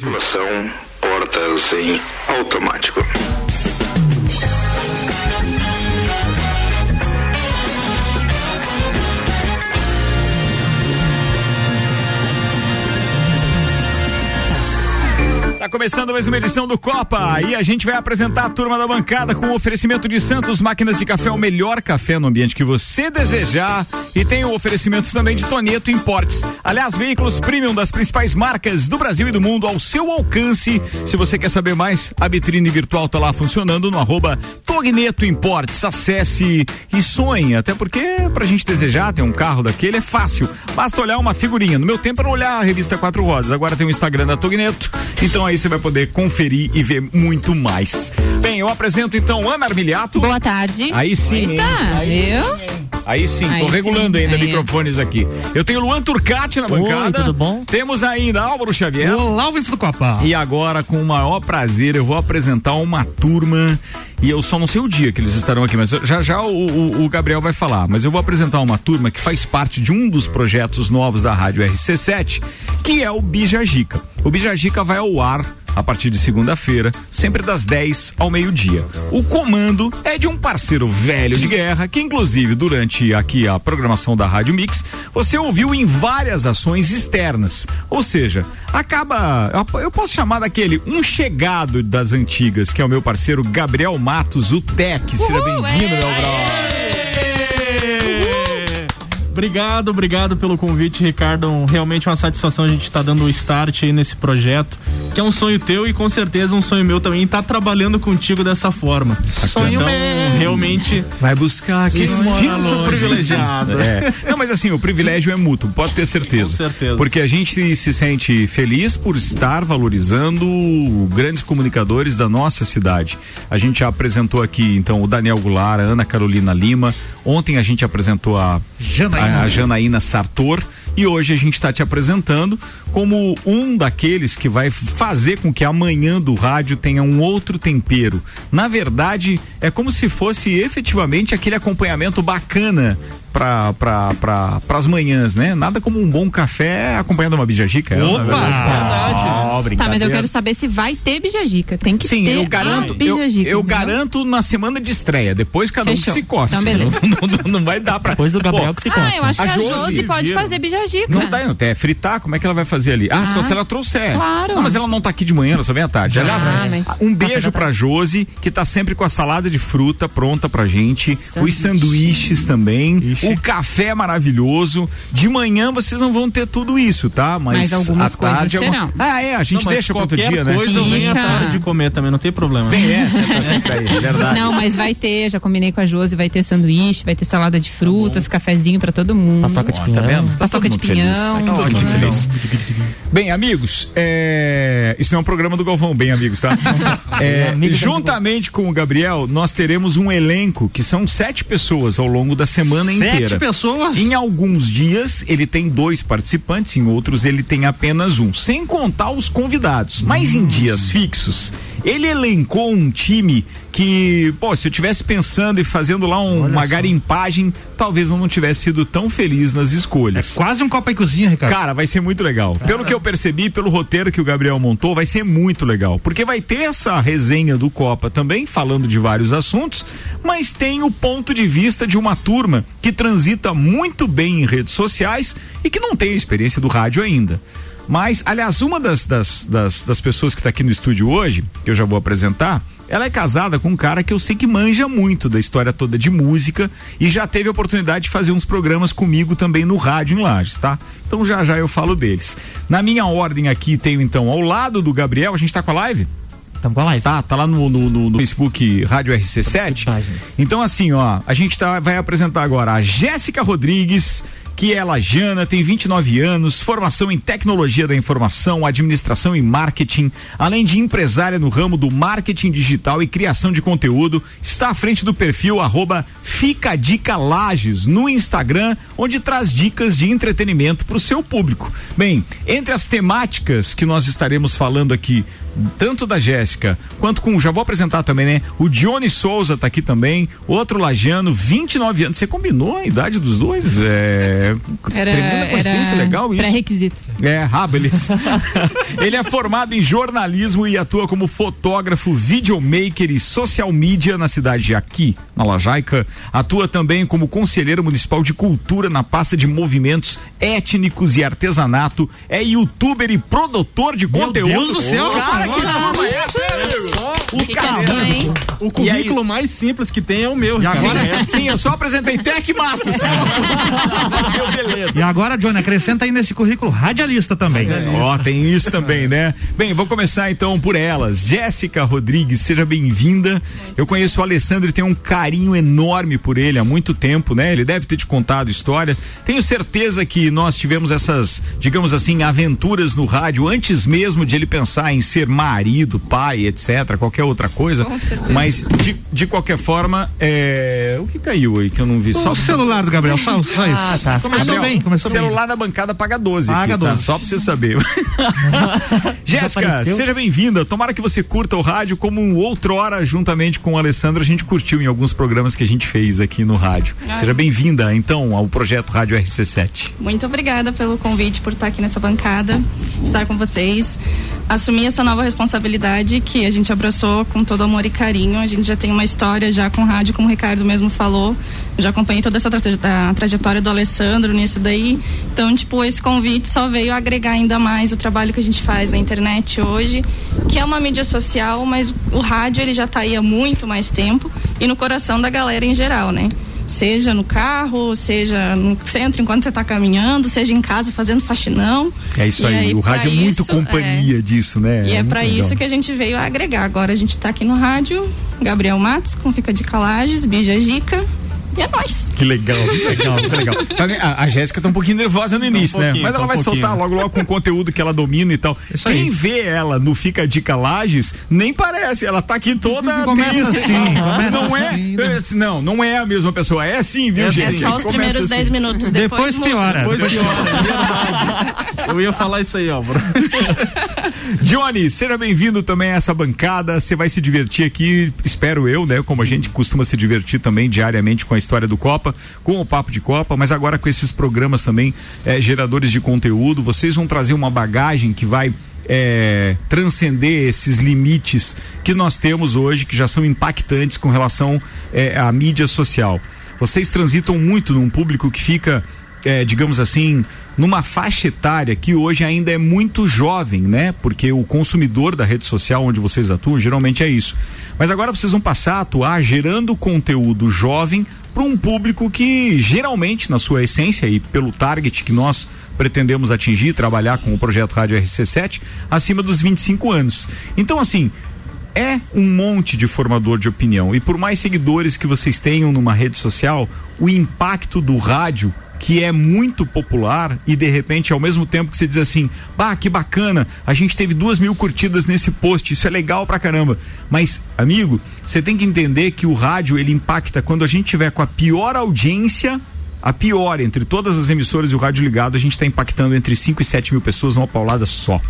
Circulação, portas em automático. Tá começando mais uma edição do Copa e a gente vai apresentar a turma da bancada com o oferecimento de Santos Máquinas de Café, o melhor café no ambiente que você desejar. E tem o oferecimento também de Toneto Importes. Aliás, veículos premium das principais marcas do Brasil e do mundo ao seu alcance. Se você quer saber mais, a vitrine virtual tá lá funcionando no arroba Togneto Importes. Acesse e sonhe, até porque pra gente desejar ter um carro daquele é fácil. Basta olhar uma figurinha. No meu tempo era olhar a revista Quatro Rodas. Agora tem o Instagram da Togneto. Então aí você vai poder conferir e ver muito mais. Bem, eu apresento então Ana Armiliato. Boa tarde. Aí sim. Eita? Aí viu? sim, hein? Aí sim, Aí tô sim, regulando ainda aí. microfones aqui. Eu tenho Luan Turcati na bancada. tudo bom? Temos ainda Álvaro Xavier. Olá, ouvintes do Copa. E agora, com o maior prazer, eu vou apresentar uma turma. E eu só não sei o dia que eles estarão aqui, mas já já o, o- o Gabriel vai falar. Mas eu vou apresentar uma turma que faz parte de um dos projetos novos da Rádio RC7, que é o Bijagica. O Bijagica vai ao ar a partir de segunda-feira, sempre das 10 ao meio-dia. O comando é de um parceiro velho de guerra, que inclusive durante aqui a programação da Rádio Mix, você ouviu em várias ações externas. Ou seja, acaba, eu- posso chamar daquele um chegado das antigas, que é o meu parceiro Gabriel Matos, o Tec. Seja bem-vindo, é. meu brother. Obrigado, obrigado pelo convite, Ricardo. Realmente uma satisfação a gente estar dando o start aí nesse projeto, que é um sonho teu e com certeza um sonho meu também estar trabalhando contigo dessa forma. Sonho então, meu. realmente Vai buscar que sinto privilegiado. É. Não, mas assim, o privilégio é mútuo, pode ter certeza. Com certeza. Porque a gente se, se sente feliz por estar valorizando grandes comunicadores da nossa cidade. A gente já apresentou aqui, então, o Daniel Goulart, a Ana Carolina Lima. Ontem a gente apresentou a a, a Janaína Sartor. E hoje a gente está te apresentando como um daqueles que vai fazer com que amanhã do rádio tenha um outro tempero. Na verdade, é como se fosse efetivamente aquele acompanhamento bacana para pra, as manhãs, né? Nada como um bom café acompanhado de uma bijagica. é, Opa! na verdade. Tá, mas eu quero saber se vai ter bijagica. Tem que Sim, ter eu garanto, a eu, eu garanto na semana de estreia. Depois cada um que Fechou. se coça. Então, beleza. Não, não- não vai dar pra. Depois do Gabriel que se Ah, conta. eu acho A que a Josi Josi pode fazer bijagica. Não dá, não tem. É fritar, como é que ela vai fazer ali? Ah, só Ah, se ela trouxer. claro. Não, mas ela não tá aqui de manhã, ela só vem à tarde. Aliás, Ah, mas- um beijo pra Josi, que tá sempre com a salada de fruta pronta pra gente, os sanduíches também, Ixi. o café maravilhoso. De manhã vocês não vão ter tudo isso, tá? Mas, Mas algumas à tarde coisas alguma-. Ah, é, a gente Não, deixa pra outro dia, né? coisa eu venho à tarde de comer também, não tem problema. Vem essa, tá sempre aí, é verdade. Não, mas vai ter, já combinei com a Josi, vai ter sanduíche, vai ter salada de frutas, cafezinho pra todo mundo. Paçoca de Ó, pinhão. Tá vendo? Tá Paçoca de pinhão, Tá mundo bom. feliz. Bem, amigos, é... isso não é um programa do Galvão, bem, amigos, tá? É, juntamente com o Gabriel, nós teremos um elenco que são sete pessoas ao longo da semana Sete inteira. pessoas? Em alguns dias ele tem dois participantes, em outros ele tem apenas um, sem contar os convidados. Mas em dias fixos, ele elencou um time que, pô, se eu tivesse pensando e fazendo lá um- uma garimpagem, talvez eu não tivesse sido tão feliz nas escolhas. Quase um copa e cozinha, Ricardo. Cara, vai ser muito legal. Pelo que eu percebi, pelo roteiro que o Gabriel montou, vai ser muito legal. Porque vai ter essa resenha do Copa também, falando de vários assuntos, mas tem o ponto de vista de uma turma que transita muito bem em redes sociais e que não tem a experiência do rádio ainda. Mas, aliás, uma das, das, das, das pessoas que está aqui no estúdio hoje, que eu já vou apresentar, ela é casada com um cara que eu sei que manja muito da história toda de música e já teve a oportunidade de fazer uns programas comigo também no rádio em Lages, tá? Então já já eu falo deles. Na minha ordem aqui tenho então ao lado do Gabriel, a gente tá com a live? Tamo com a live. Tá, tá lá no, no, no- no Facebook Rádio RC7. Imagens. Então, assim, ó, a gente tá, vai apresentar agora a Jéssica Rodrigues, que é lajana, tem 29 anos, formação em tecnologia da informação, administração e marketing, além de empresária no ramo do marketing digital e criação de conteúdo, está à frente do perfil arroba Fica Dica Lages no Instagram, onde traz dicas de entretenimento para o seu público. Bem, entre as temáticas que nós estaremos falando aqui tanto da Jéssica quanto com, já vou apresentar também, né? O Dione Souza tá aqui também, outro lajano, 29 anos. Você combinou a idade dos dois? É, Era, tremenda coincidência, era legal isso. pré-requisito. É, ah, beleza. Ele é formado em jornalismo e atua como fotógrafo, videomaker e social media na cidade de Aqui, na Lajaica. Atua também como conselheiro municipal de cultura na pasta de movimentos étnicos e artesanato. É youtuber e produtor de Meu conteúdo. Deus do céu, cara, que é amigo? O Que cação, hein? O currículo mais simples que tem é o meu. E Ricardo. agora, sim, eu só apresentei Tec Matos. Meu, beleza. E agora, Johnny, acrescenta aí nesse currículo radialista também. Ó, tem isso também, né? Bem, vou começar então por elas. Jéssica Rodrigues, seja bem-vinda. Eu conheço o Alessandro e tenho um carinho enorme por ele há muito tempo, né? Ele deve ter te contado história. Tenho certeza que nós tivemos essas, digamos assim, aventuras no rádio antes mesmo de ele pensar em ser marido, pai, etc., qualquer outra coisa. Com certeza. Mas, de, de qualquer forma, é... o que caiu aí que eu não vi? Só o celular do Gabriel, só, só isso. Ah, tá. Começou Gabriel, bem, começou bem. celular da bancada paga 12. Paga aqui, tá? 12. Só pra você saber. Jéssica, seja bem-vinda. Tomara que você curta o rádio como um outrora, juntamente com o Alessandro, a gente curtiu em alguns programas que a gente fez aqui no rádio. Seja bem-vinda, então, ao projeto Rádio RC7. Muito obrigada pelo convite, por estar aqui nessa bancada, estar com vocês. Assumir essa nova responsabilidade que a gente abraçou com todo amor e carinho. A gente já tem uma história já com rádio, como o Ricardo mesmo falou. Eu já acompanhei toda essa traje- a trajetória do Alessandro nisso daí. Então, tipo, esse convite só veio agregar ainda mais o trabalho que a gente faz na internet hoje, que é uma mídia social, mas o rádio ele já está aí há muito mais tempo e no coração da galera em geral, né? Seja no carro, seja no centro enquanto você está caminhando, seja em casa fazendo faxinão. É isso E aí. O rádio é muito isso, companhia disso, né? E é, muito para isso que a gente veio agregar. Agora a gente está aqui no rádio, Gabriel Matos, com Fica de Calages, Bija Gica. E é nóis. Que legal, que legal, que legal. Tá, né, A, a Jéssica tá um pouquinho nervosa no início, né? pouquinho, Mas tá ela um vai pouquinho. soltar logo, logo com conteúdo que ela domina e tal. Isso Quem aí. vê ela no Fica Dica Lages, nem parece. Ela tá aqui toda Começa tensa. assim, começa não é, assim, né? é, Não, não é a mesma pessoa. É sim, viu, É gente? É só os Começa primeiros assim. 10 minutos. Depois, Depois piora. Depois piora, é verdade. Eu ia falar isso aí, Álvaro. Johnny, seja bem-vindo também a essa bancada. Você vai se divertir aqui, espero eu, né? Como a gente costuma se divertir também diariamente com a história do Copa, com o Papo de Copa, mas agora com esses programas também eh, geradores de conteúdo. Vocês vão trazer uma bagagem que vai eh, transcender esses limites que nós temos hoje, que já são impactantes com relação eh, à mídia social. Vocês transitam muito num público que fica é, digamos assim, numa faixa etária que hoje ainda é muito jovem, né? Porque o consumidor da rede social onde vocês atuam geralmente é isso. Mas agora vocês vão passar a atuar gerando conteúdo jovem para um público que geralmente, na sua essência e pelo target que nós pretendemos atingir, trabalhar com o projeto Rádio RC7, acima dos 25 anos. Então, assim, é um monte de formador de opinião. E por mais seguidores que vocês tenham numa rede social, o impacto do rádio, que é muito popular, e de repente, ao mesmo tempo que você diz assim, bah, que bacana, a gente teve duas mil curtidas nesse post, isso é legal pra caramba. Mas, amigo, você tem que entender que o rádio ele impacta quando a gente tiver com a pior audiência. A pior, entre todas as emissoras e o rádio ligado, a gente está impactando entre 5 e 7 mil pessoas numa paulada só.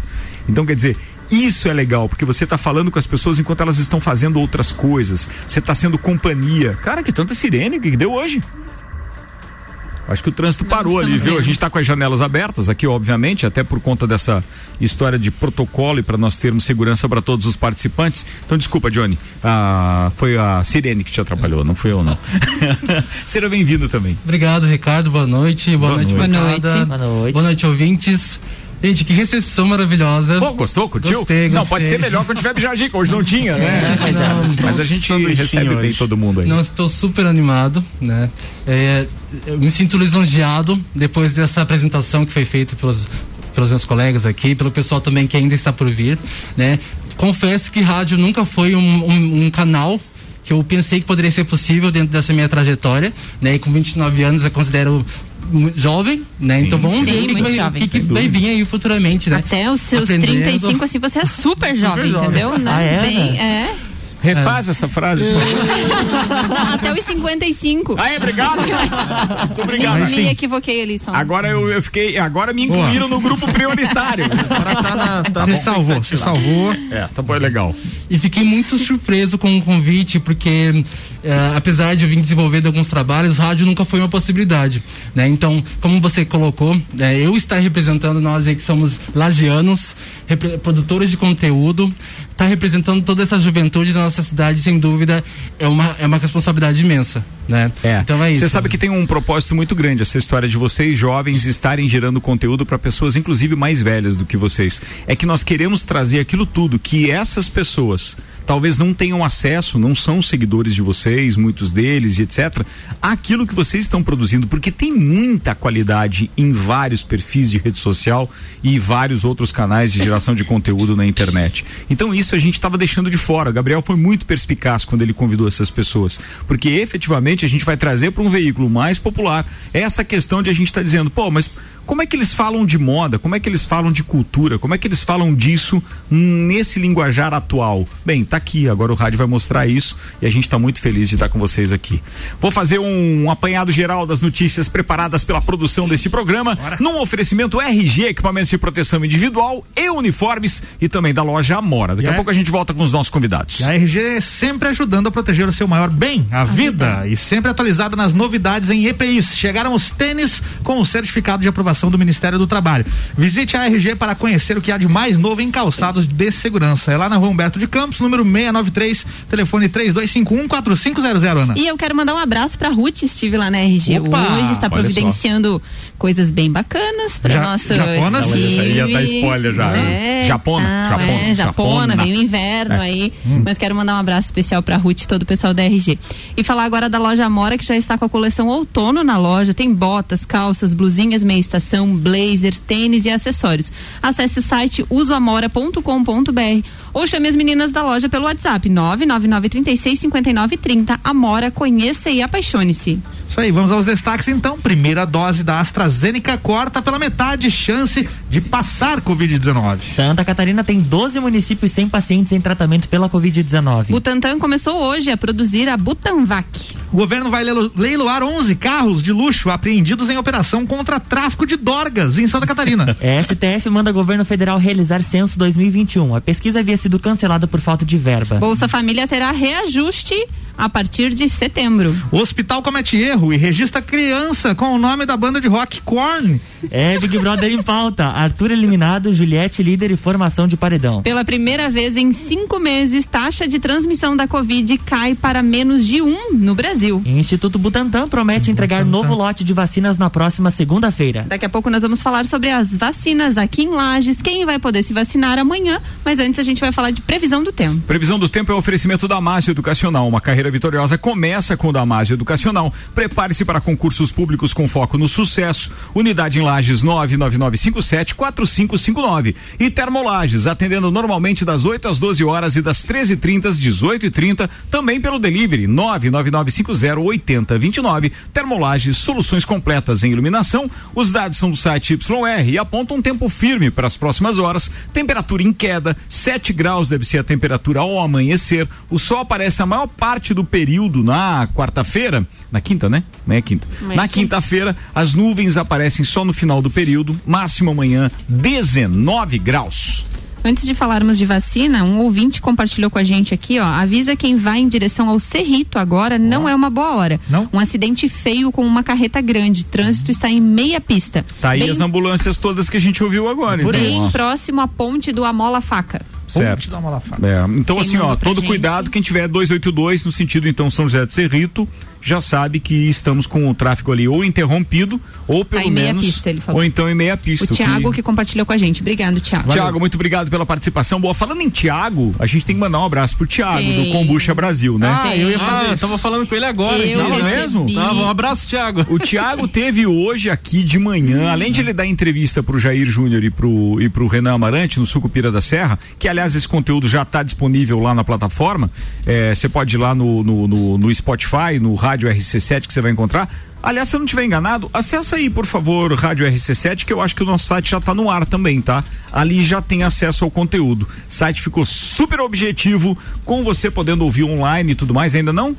Então, quer dizer, isso é legal, porque você está falando com as pessoas enquanto elas estão fazendo outras coisas. Você está sendo companhia. Cara, que tanta sirene que deu hoje. Acho que o trânsito parou ali, viu? A gente está com as janelas abertas aqui, obviamente, até por conta dessa história de protocolo e para nós termos segurança para todos os participantes. Então, desculpa, Johnny. Ah, foi a Sirene que te atrapalhou, não fui eu, não. Seja bem-vindo também. Obrigado, Ricardo. Boa noite. Boa, Boa noite, noite. bancada. Boa noite. Boa noite, ouvintes. Gente, que recepção maravilhosa. Pô, gostou? Curtiu? Gostei, Não, gostei. pode ser melhor quando tiver bijajica, hoje não tinha, né? É, não, Mas a gente recebe bem todo mundo aí. Não, estou super animado, né? É, eu me sinto lisonjeado depois dessa apresentação que foi feita pelos, pelos meus colegas aqui, pelo pessoal também que ainda está por vir, né? Confesso que rádio nunca foi um, um- um canal que eu pensei que poderia ser possível dentro dessa minha trajetória, né? E com 29 anos eu considero mu- jovem, né? Sim, então vamos sim, ver o que, muito vai, jovem. o que que vai vir aí futuramente, né? Até os seus Aprendendo. 35, assim, você é super jovem, jovem. entendeu? Ah, é, bem, né? é. Refaz essa frase, por favor. Até os 55. Aí, obrigado. Muito obrigado. me, me equivoquei ali só. Agora eu, eu fiquei. Agora me incluíram no grupo prioritário. Agora tá na. Tá Você na salvou, você expectativa. salvou. É, tá bom, é legal. E fiquei muito surpreso com o convite, porque eh, apesar de eu vir desenvolvendo alguns trabalhos, rádio nunca foi uma possibilidade, né? Então, como você colocou, eh, eu estar representando nós aí que somos lagianos, produtores de conteúdo, tá representando toda essa juventude da nossa cidade, sem dúvida, é uma, é uma responsabilidade imensa, né? É. Então é isso. Você sabe que tem um propósito muito grande essa história de vocês jovens estarem gerando conteúdo para pessoas inclusive mais velhas do que vocês. É que nós queremos trazer aquilo tudo que essas pessoas talvez não tenham acesso, não são seguidores de vocês, muitos deles etc, aquilo que vocês estão produzindo, porque tem muita qualidade em vários perfis de rede social e vários outros canais de geração de conteúdo na internet. Então isso a gente estava deixando de fora. Gabriel foi muito perspicaz quando ele convidou essas pessoas, porque efetivamente a gente vai trazer para um veículo mais popular essa questão de a gente estar dizendo, pô, mas como é que eles falam de moda? Como é que eles falam de cultura? Como é que eles falam disso nesse linguajar atual? Bem, tá aqui, agora o rádio vai mostrar isso e a gente está muito feliz de estar com vocês aqui. Vou fazer um apanhado geral das notícias preparadas pela produção desse programa, num oferecimento RG, equipamentos de proteção individual e uniformes e também da loja Amora. Daqui E a é- pouco a gente volta com os nossos convidados. E a RG sempre ajudando a proteger o seu maior bem, a, vida, e sempre atualizada nas novidades em EPIs. Chegaram os tênis com o certificado de aprovação do Ministério do Trabalho. Visite a RG para conhecer o que há de mais novo em calçados de segurança. É lá na Rua Humberto de Campos, número 693, telefone 3251-4500, Ana. E eu quero mandar um abraço pra Ruth, estive lá na RG Opa, hoje, está providenciando coisas bem bacanas para Ja- nossa japonas? Ela já ia dar spoiler já, É? Japona, tal, japona, é, japona, japona. vem o inverno É. aí, mas quero mandar um abraço especial pra Ruth e todo o pessoal da RG. E falar agora da loja Amora, que já está com a coleção outono na loja, tem botas, calças, blusinhas meia estação, blazers, tênis e acessórios. Acesse o site usoamora.com.br ou chame as meninas da loja pelo WhatsApp 999365930. Amora, conheça e apaixone-se. Isso aí, vamos aos destaques então. Primeira dose da AstraZeneca corta pela metade chance de passar Covid-19. Santa Catarina tem 12 municípios sem pacientes em tratamento pela Covid-19. Butantan começou hoje a produzir a Butanvac. O governo vai leilo- leiloar 11 carros de luxo apreendidos em operação contra tráfico de dorgas em Santa Catarina. STF manda governo federal realizar censo 2021. A pesquisa havia sido cancelada por falta de verba. Bolsa Família terá reajuste a partir de setembro. O hospital comete erro e registra criança com o nome da banda de rock Korn. É Big Brother em pauta. Arthur eliminado, Juliette líder e formação de paredão. Pela primeira vez em cinco meses, taxa de transmissão da Covid cai para menos de um no Brasil. Instituto Butantan promete entregar novo lote de vacinas na próxima segunda-feira. Daqui a pouco nós vamos falar sobre as vacinas aqui em Lages, quem vai poder se vacinar amanhã, mas antes a gente vai falar de previsão do tempo. Previsão do tempo é o oferecimento da Damásio Educacional. Uma carreira vitoriosa começa com o Damásio Educacional. Prepare-se para concursos públicos com foco no sucesso. Unidade em Lages 999574559. E Termolages, atendendo normalmente das 8 às 12 horas e das 13h30 às 18h30, também pelo delivery 999508029. Termolages, soluções completas em iluminação. Os dados são do site YR e apontam um tempo firme para as próximas horas. Temperatura em queda, 7 graus deve ser a temperatura ao amanhecer. O sol aparece na maior parte do período na quarta-feira, na quinta, né? Amanhã é quinta. Amanhã é na quinta. quinta-feira, as nuvens aparecem só no final do período. Máximo amanhã, 19 graus. Antes de falarmos de vacina, um ouvinte compartilhou com a gente aqui, ó. Avisa quem vai em direção ao Cerrito agora, não é uma boa hora. Não? Um acidente feio com uma carreta grande. Trânsito está em meia pista. Tá aí bem, as ambulâncias todas que a gente ouviu agora. Então, bem próximo à ponte do Amola Faca. Certo. É, então, Quem assim, ó, todo gente? cuidado, quem tiver 282 no sentido, então, São José de Serrito, já sabe que estamos com o tráfego ali ou interrompido, ou pelo Tá em meia menos. pista, ele falou. Ou então em meia pista. O Tiago que compartilhou com a gente. Obrigado, Tiago. Tiago, muito obrigado pela participação. Boa, falando em Tiago, a gente tem que mandar um abraço pro Tiago, do Tem. Combucha Brasil, né? Ah, eu ia Tem. falar, eu tava falando com ele agora. Eu então, recebi. mesmo? Tava, um abraço, Thiago. O Tiago teve hoje aqui de manhã, além de ele dar entrevista pro Jair Júnior e pro, e pro Renan Amarante no Sucupira da Serra, que aliás esse conteúdo já está disponível lá na plataforma. é, Você pode ir lá no, no, no- no Spotify, no Rádio RC7 que você vai encontrar. Aliás, se eu não estiver enganado, acessa aí, por favor, Rádio RC7, que eu acho que o nosso site já está no ar também, tá? Ali já tem acesso ao conteúdo. O site ficou super objetivo, com você podendo ouvir online e tudo mais, ainda não?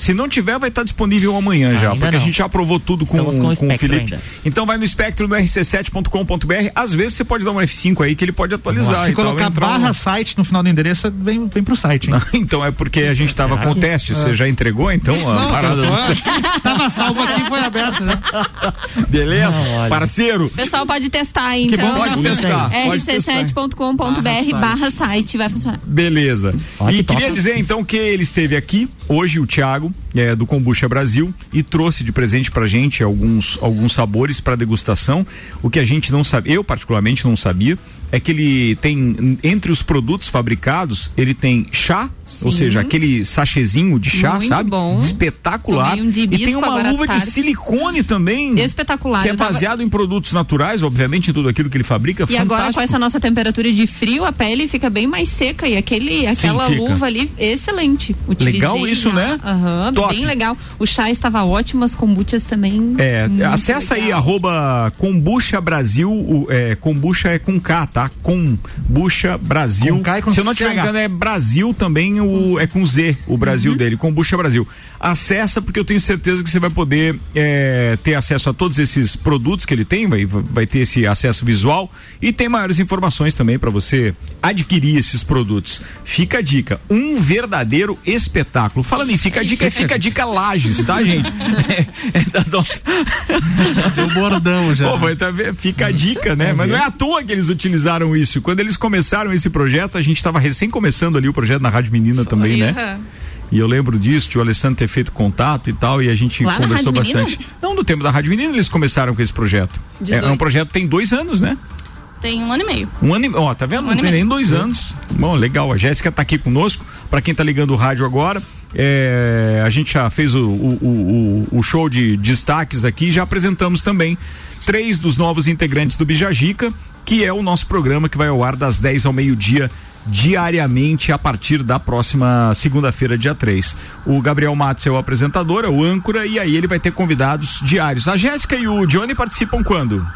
Se não tiver, vai estar disponível amanhã já, Ainda porque a não. gente já aprovou tudo com, Estamos com o com o Felipe. ainda. Então vai no espectro do rc7.com.br. Às vezes você pode dar um F5 aí que ele pode atualizar. Se tal, colocar entrar um- barra site no final do endereço, vem, vem pro site, hein? Então é porque a gente tava com o teste. Você já entregou então a parada? tô- Tava salvo aqui e foi aberto, né? Beleza? Não, olha. Parceiro. O pessoal pode testar aí, Que então. bom, pode testar. Pode testar. rc7.com.br barra site vai funcionar. Beleza. E que queria top. dizer então que ele esteve aqui hoje, o Thiago, é, do Combucha Brasil, e trouxe de presente pra gente alguns, alguns sabores para degustação. O que a gente não sabe, eu particularmente não sabia, é que ele tem, entre os produtos fabricados, ele tem chá, ou Sim. seja, aquele sachêzinho de chá, Muito sabe? bom. Espetacular. Um e tem uma luva de silicone também. Espetacular. Que é Eu tava- baseado em produtos naturais, obviamente, em tudo aquilo que ele fabrica. E agora com fantástico. essa nossa temperatura de frio, a pele fica bem mais seca e aquele, aquela fica. luva ali, excelente. Utilizei Legal isso, já. né? Aham, Top. bem legal. O chá estava ótimo, as kombuchas também. É, acessa aí, legal. arroba Kombucha Brasil, o, é, Kombucha é com K, tá? Kombucha Brasil. Com K e com Se eu não estiver engano, é Brasil também, o, é com Z, o Brasil dele, Kombucha Brasil. Acessa, porque eu tenho certeza que você vai poder é, ter acesso a todos esses produtos que ele tem, vai, vai ter esse acesso visual e tem maiores informações também para você adquirir esses produtos. Fica a dica, um verdadeiro espetáculo. Falando em fica a dica, fica a dica Lages, tá, gente? É, é da nossa- Deu bordão já. Pô, vai tá fica a dica, né? Mas não é à toa que eles utilizaram isso. Quando eles começaram esse projeto, a gente estava recém começando ali o projeto na Rádio Menina também, né? E eu lembro disso, tio Alessandro ter feito contato e tal, e a gente Lá conversou Rádio Menina? bastante. Não, no tempo da Rádio Menina eles começaram com esse projeto. É, 18. é um projeto que tem dois anos, né? Tem um ano e meio. Um ano e, ó, tá vendo? Um Não tem nem dois anos. Bom, legal. A Jéssica tá aqui conosco. Pra quem tá ligando o rádio agora, é, a gente já fez o, o, o- o show de destaques aqui, já apresentamos também três dos novos integrantes do Bijagica, que é o nosso programa que vai ao ar das 10 ao meio-dia diariamente a partir da próxima segunda-feira, dia 3. O Gabriel Matos é o apresentador, é o âncora, e aí ele vai ter convidados diários. A Jéssica e o Johnny participam quando?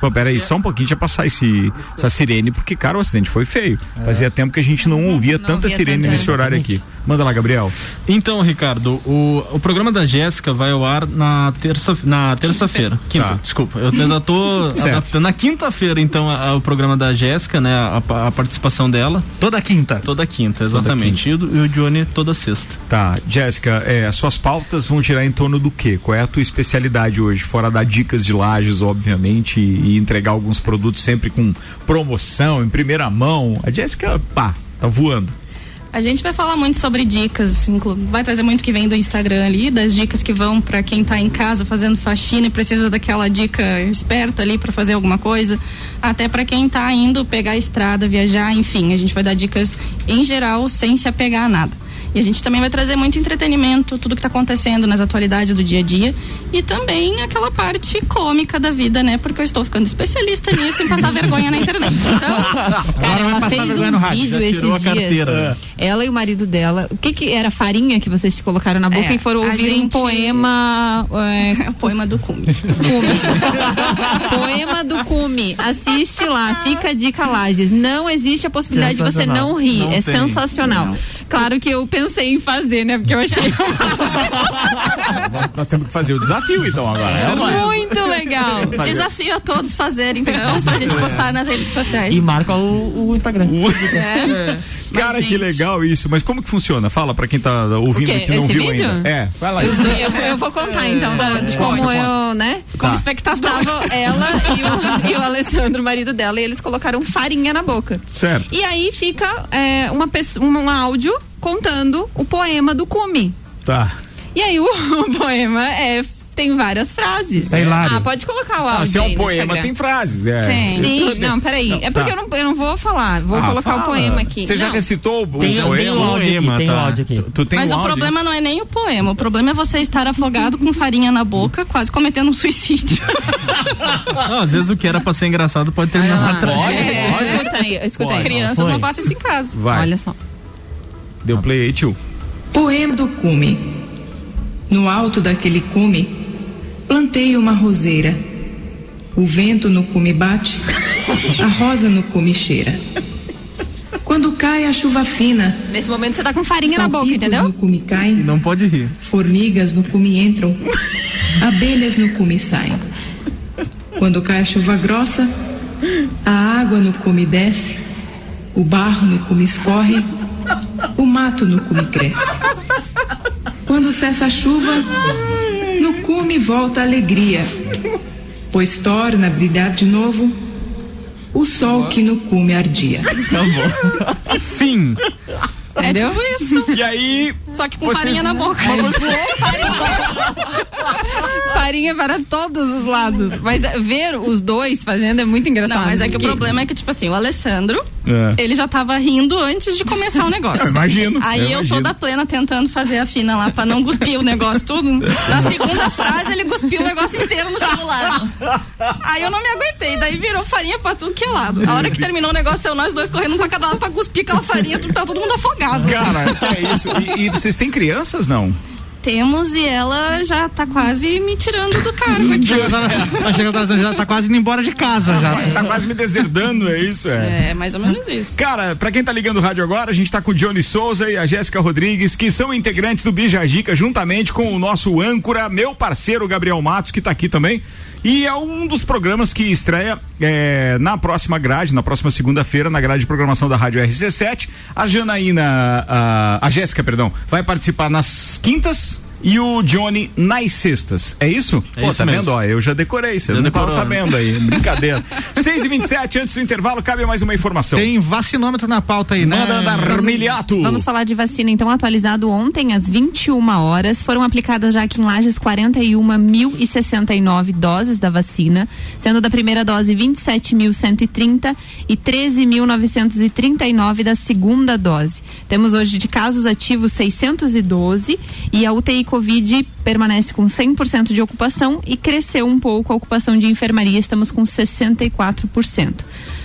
Pô, peraí, só um pouquinho, eu passar esse, essa sirene, porque, cara, o acidente foi feio. Fazia tempo que a gente não ouvia Não tanta ouvia sirene tanta. nesse horário aqui. Manda lá, Gabriel. Então, Ricardo, o, o programa da Jéssica vai ao ar na terça na terça-feira. Quinta, Tá. desculpa. Eu ainda tô adaptando. Na quinta-feira, então, a- a- o programa da Jéssica, né? A, a participação dela, Toda quinta. toda quinta, exatamente. E, o, e o Johnny toda sexta. Tá, Jéssica, é, as suas pautas vão girar em torno do quê? Qual é a tua especialidade hoje? Fora dar dicas de lajes, obviamente, e, e entregar alguns produtos sempre com promoção, em primeira mão. A Jéssica, pá, tá voando. A gente vai falar muito sobre dicas, vai trazer muito que vem do Instagram ali, das dicas que vão pra quem tá em casa fazendo faxina e precisa daquela dica esperta ali pra fazer alguma coisa, até pra quem tá indo pegar a estrada, viajar, enfim, a gente vai dar dicas em geral sem se apegar a nada. E a gente também vai trazer muito entretenimento, tudo que tá acontecendo nas atualidades do dia a dia e também aquela parte cômica da vida, né? Porque eu estou ficando especialista nisso em passar vergonha na internet. Então, Cara, ela fez um rádio, vídeo esses dias. carteira. Ela e o marido dela. O que que era farinha que vocês colocaram na boca É, e foram ouvir um gente- poema. é, é poema do cume. Cume. Poema do Cume. Assiste lá, fica a dica Lages. Não existe a possibilidade de você não rir. Não é tem. sensacional. Não. Claro que eu pensei em fazer, né? Porque eu achei Nós temos que fazer o desafio, então, agora. É, muito legal. Desafio a todos fazerem, então, pra gente postar nas redes sociais. E marca o, o Instagram. É. Cara, Mas, que legal isso. Mas como que funciona? Fala pra quem tá ouvindo e que não Esse viu vídeo? ainda. É, vai lá. Eu, eu- eu vou contar então da- de como conta, eu, né? Como Tá. espectador. Estavam ela e o, e o Alessandro, o marido dela, e eles colocaram farinha na boca. Certo. E aí fica é, uma um áudio contando o poema do Cume. Tá. E aí o, o poema é, tem várias frases. É hilário. Ah, pode colocar o áudio. Ah, se é um poema, Instagram. tem frases. É. Tem. Sim, não, peraí. É porque tá. eu, não, eu não vou falar. Vou Ah, colocar fala. o poema aqui. Você já Não. recitou o Tem, tem poema? o áudio aqui, poema, tem o tá. áudio aqui. Tu, tu tem Mas um o áudio? problema não é nem o poema, o problema é você estar afogado com farinha na boca, quase cometendo um suicídio. Não, às vezes o que era pra ser engraçado pode terminar Ah, uma tragédia. é, escuta aí, escuta aí. Crianças não façam isso em casa. Vai. Olha só. Deu play aí, tio. Poema do cume. No alto daquele cume, plantei uma roseira. O vento no cume bate, a rosa no cume cheira. Quando cai a chuva fina, Nesse momento você tá com farinha na boca, entendeu? no cume caem, Não pode rir. formigas no cume entram, abelhas no cume saem. Quando cai a chuva grossa, a água no cume desce, o barro no cume escorre, o mato no cume cresce. Quando cessa a chuva, no cume volta a alegria, pois torna a brilhar de novo o sol que no cume ardia. Fim. É tipo isso. E aí. Só que com Vocês- farinha na boca. farinha para todos os lados. Mas eh, ver os dois fazendo é muito engraçado. Não, mas é que o problema é que, tipo assim, o Alessandro, É. ele já tava rindo antes de começar o negócio. Eu imagino, Aí eu eu, imagino. toda plena tentando fazer a fina lá pra não cuspir o negócio tudo. Na segunda frase ele cuspiu o negócio inteiro no celular. Aí eu não me aguentei, daí virou farinha pra tudo que é lado. A hora que terminou o negócio, eu nós dois correndo pra cada lado pra cuspir aquela farinha, tudo, tá todo mundo afogado. Cara, é isso. E, e vocês têm crianças, não? Temos e ela já tá quase me tirando do cargo aqui. Tá chegando, já tá quase indo embora de casa já. Tá quase me deserdando, é isso? É. É, mais ou menos isso. Cara, pra quem tá ligando o rádio agora, a gente tá com o Johnny Souza e a Jéssica Rodrigues, que são integrantes do Bijagica, juntamente com o nosso âncora, meu parceiro Gabriel Matos, que tá aqui também. E é um dos programas que estreia é, na próxima grade, na próxima segunda-feira, na grade de programação da Rádio RC7. A Janaína, a, a Jéssica, perdão, vai participar nas quintas. E o Johnny nas sextas. É isso? É Pô, isso tá mesmo. vendo? Ó, eu já decorei, você não tava decorou, né? sabendo aí. Brincadeira. 6 e 27 antes do intervalo, cabe mais uma informação. Tem vacinômetro na pauta aí, né? Manda dar miliato. Vamos falar de vacina, então, atualizado ontem às 21 horas. Foram aplicadas já aqui em Lages 41.069 doses da vacina, sendo da primeira dose 27.130 e 13.939 da segunda dose. Temos hoje de casos ativos 612 e a UTI Covid permanece com 100% de ocupação e cresceu um pouco a ocupação de enfermaria, estamos com 64%.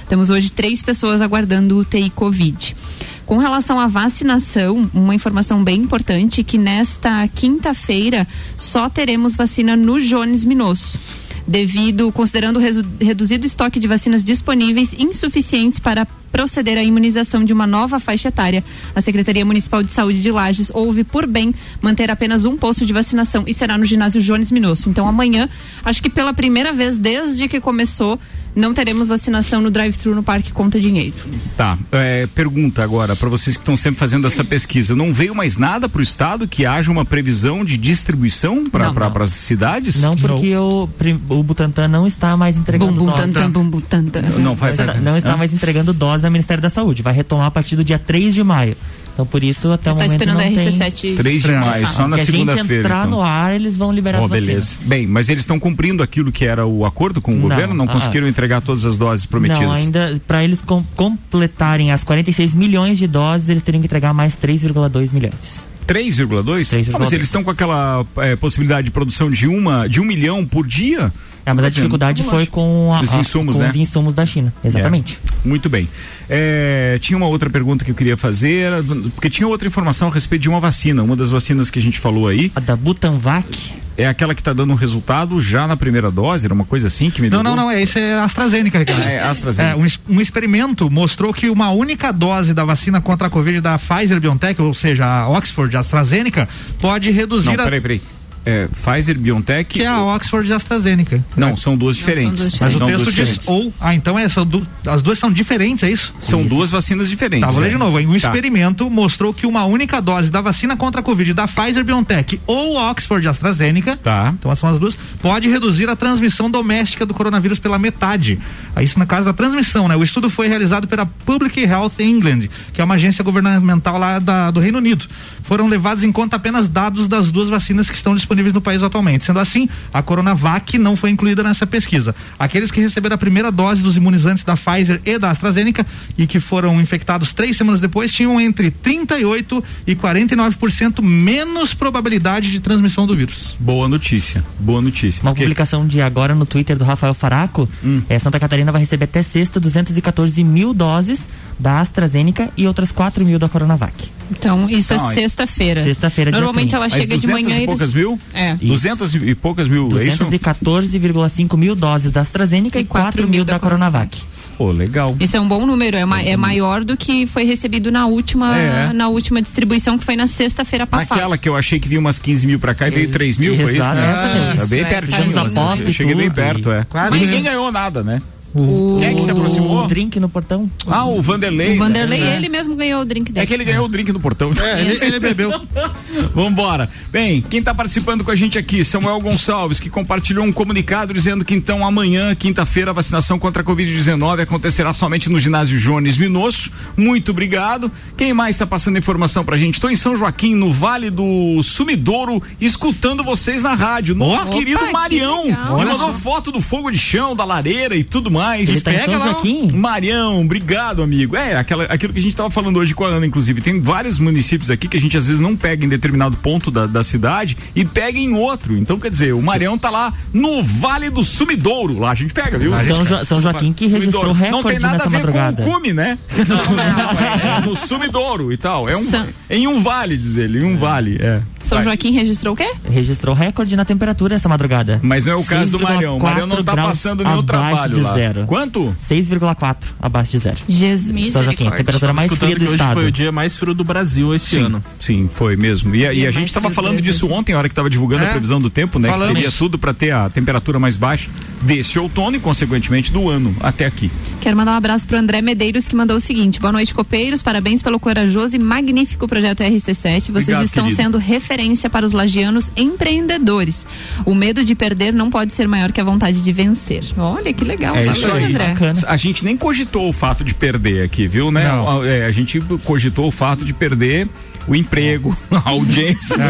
Temos hoje três pessoas aguardando UTI Covid. Com relação à vacinação, uma informação bem importante que nesta quinta-feira só teremos vacina no Jones Minosso. Devido, considerando o reduzido estoque de vacinas disponíveis insuficientes para proceder à imunização de uma nova faixa etária, a Secretaria Municipal de Saúde de Lages houve por bem manter apenas um posto de vacinação e será no ginásio Jones Minosso. Então amanhã, acho que pela primeira vez desde que começou, não teremos vacinação no drive-thru no Parque Conta Dinheiro. Tá, é, pergunta agora para vocês que estão sempre fazendo essa pesquisa. Não veio mais nada para o estado que haja uma previsão de distribuição para Não, as cidades? Não porque o, prim- o Butantan não está mais entregando Bum, bum, dose. bum, bum, tan, tan. Não, vai, Não vai. está- não está mais entregando dose ao Ministério da Saúde. Vai retomar a partir do dia 3 de maio. Então, por isso, até o Tá momento esperando não a tem... RC7. 3 de maio, só na Se a gente segunda-feira. entrar então. no ar, eles vão liberar Oh, as vacinas. beleza. Bem, mas eles estão cumprindo aquilo que era o acordo com o Não, governo? Não ah, conseguiram entregar todas as doses prometidas? Não, ainda para eles com- completarem as 46 milhões de doses, eles teriam que entregar mais 3,2 milhões. 3,2? 3,2. Ah, mas eles estão com aquela é, possibilidade de produção de uma de um milhão por dia? É, mas a dificuldade foi com, a- Os a- insumos, com né? os insumos da China. Exatamente. É, muito bem. É, tinha uma outra pergunta que eu queria fazer, porque tinha outra informação a respeito de uma vacina. Uma das vacinas que a gente falou aí. A da Butanvac. É aquela que está dando um resultado já na primeira dose? Era uma coisa assim que me Não, não, não, é, esse é AstraZeneca, Ricardo. É, AstraZeneca. É, um, um experimento mostrou que uma única dose da vacina contra a Covid da Pfizer BioNTech, ou seja, a Oxford AstraZeneca, pode reduzir Não, a. peraí, peraí. É, Pfizer, BioNTech. Que é a Oxford AstraZeneca. Não, são duas diferentes. duas Mas o São texto diz. diferentes. Ou. Ah, então é, são du- as duas são diferentes, é isso? São duas vacinas diferentes. Tá, vou ler é. de novo. hein? Um Tá. experimento mostrou que uma única dose da vacina contra a Covid da Pfizer BioNTech ou Oxford AstraZeneca, Tá. então são as duas, pode reduzir a transmissão doméstica do coronavírus pela metade. Aí, Isso no caso da transmissão, né? O estudo foi realizado pela Public Health England, que é uma agência governamental lá da- do Reino Unido. Foram levados em conta apenas dados das duas vacinas que estão disponíveis no país atualmente. Sendo assim, a Coronavac não foi incluída nessa pesquisa. Aqueles que receberam a primeira dose dos imunizantes da Pfizer e da AstraZeneca e que foram infectados três semanas depois tinham entre 38 e 49% menos probabilidade de transmissão do vírus. Boa notícia. Boa notícia. Uma Porque- publicação de agora no Twitter do Rafael Faraco, Hum. é, Santa Catarina vai receber até sexta 214 mil doses da AstraZeneca e outras 4 mil da Coronavac. Então, isso Não, é é- sexta-feira. Sexta-feira, Normalmente 30. ela Mas chega de 200 manhã e poucas eles... mil? É. 200 e poucas mil, é isso? 214,5 mil doses da AstraZeneca e, E 4 mil da Coronavac. Pô, legal. Isso é um bom número, é, ma é maior do que foi recebido na última, É. na última distribuição, que foi na sexta-feira passada. Aquela que eu achei que vinha umas 15 mil pra cá e veio 3 mil, foi isso? Exato, Né? mesmo. Tá bem Isso, é, pertinho. aposta eu e cheguei bem perto, é. Quase. Mas ninguém ganhou nada, né? O, Quem é que se aproximou? O drink no portão. Ah, o Vanderlei. o Vanderlei, né? ele mesmo ganhou o drink dele. É que ele ganhou o drink no portão. É, ele, ele bebeu. Vambora. Bem, quem tá participando com a gente aqui, Samuel Gonçalves, que compartilhou um comunicado dizendo que então amanhã, quinta-feira, a vacinação contra a Covid-19 acontecerá somente no ginásio Jones Minosso. Muito obrigado. Quem mais tá passando informação pra gente? Estou em São Joaquim, no Vale do Sumidouro, escutando vocês na rádio. Nosso Opa, querido que Marião. Ele mandou foto do fogo de chão, da lareira e tudo mais. Ele tá em Pega São lá. Joaquim? Marião, obrigado, amigo. É, aquela, aquilo que a gente tava falando hoje com a Ana, inclusive. Tem vários municípios aqui que a gente às vezes não pega em determinado ponto da, da cidade e pega em outro. Então, quer dizer, o Marião tá lá no Vale do Sumidouro. Lá a gente pega, viu? São, Jo- São Joaquim que registrou Sumidouro. Não tem recorde nada nessa a ver madrugada. com o cume, né? Não, não, é, é no Sumidouro e tal. É um, São- em um vale, diz ele. Em um vale, é. São Vai. Joaquim registrou o quê? Registrou recorde na temperatura essa madrugada. Mas não é o caso do Marião. O Marião não tá 6,4 passando nenhum trabalho de lá. Zero. Quanto? 6,4 abaixo de zero. Jesus. São Joaquim, a temperatura mais fria que do hoje estado. foi o dia mais frio do Brasil esse Sim, ano. sim, foi mesmo. E, a- e a gente estava falando do disso ontem, a hora que estava divulgando a É. previsão do tempo, né? Falamos. Que teria tudo para ter a temperatura mais baixa desse outono e, consequentemente, do ano até aqui. Quero mandar um abraço pro André Medeiros que mandou o seguinte: boa noite, copeiros. Parabéns pelo corajoso e magnífico projeto RC7. Vocês Obrigado, estão querido. sendo referência para os lagianos empreendedores. O medo de perder não pode ser maior que a vontade de vencer. Olha que legal. É Valeu, isso aí. Bacana. A gente nem cogitou o fato de perder aqui, viu, né? Não. A, é, a gente cogitou o fato de perder o emprego, a audiência.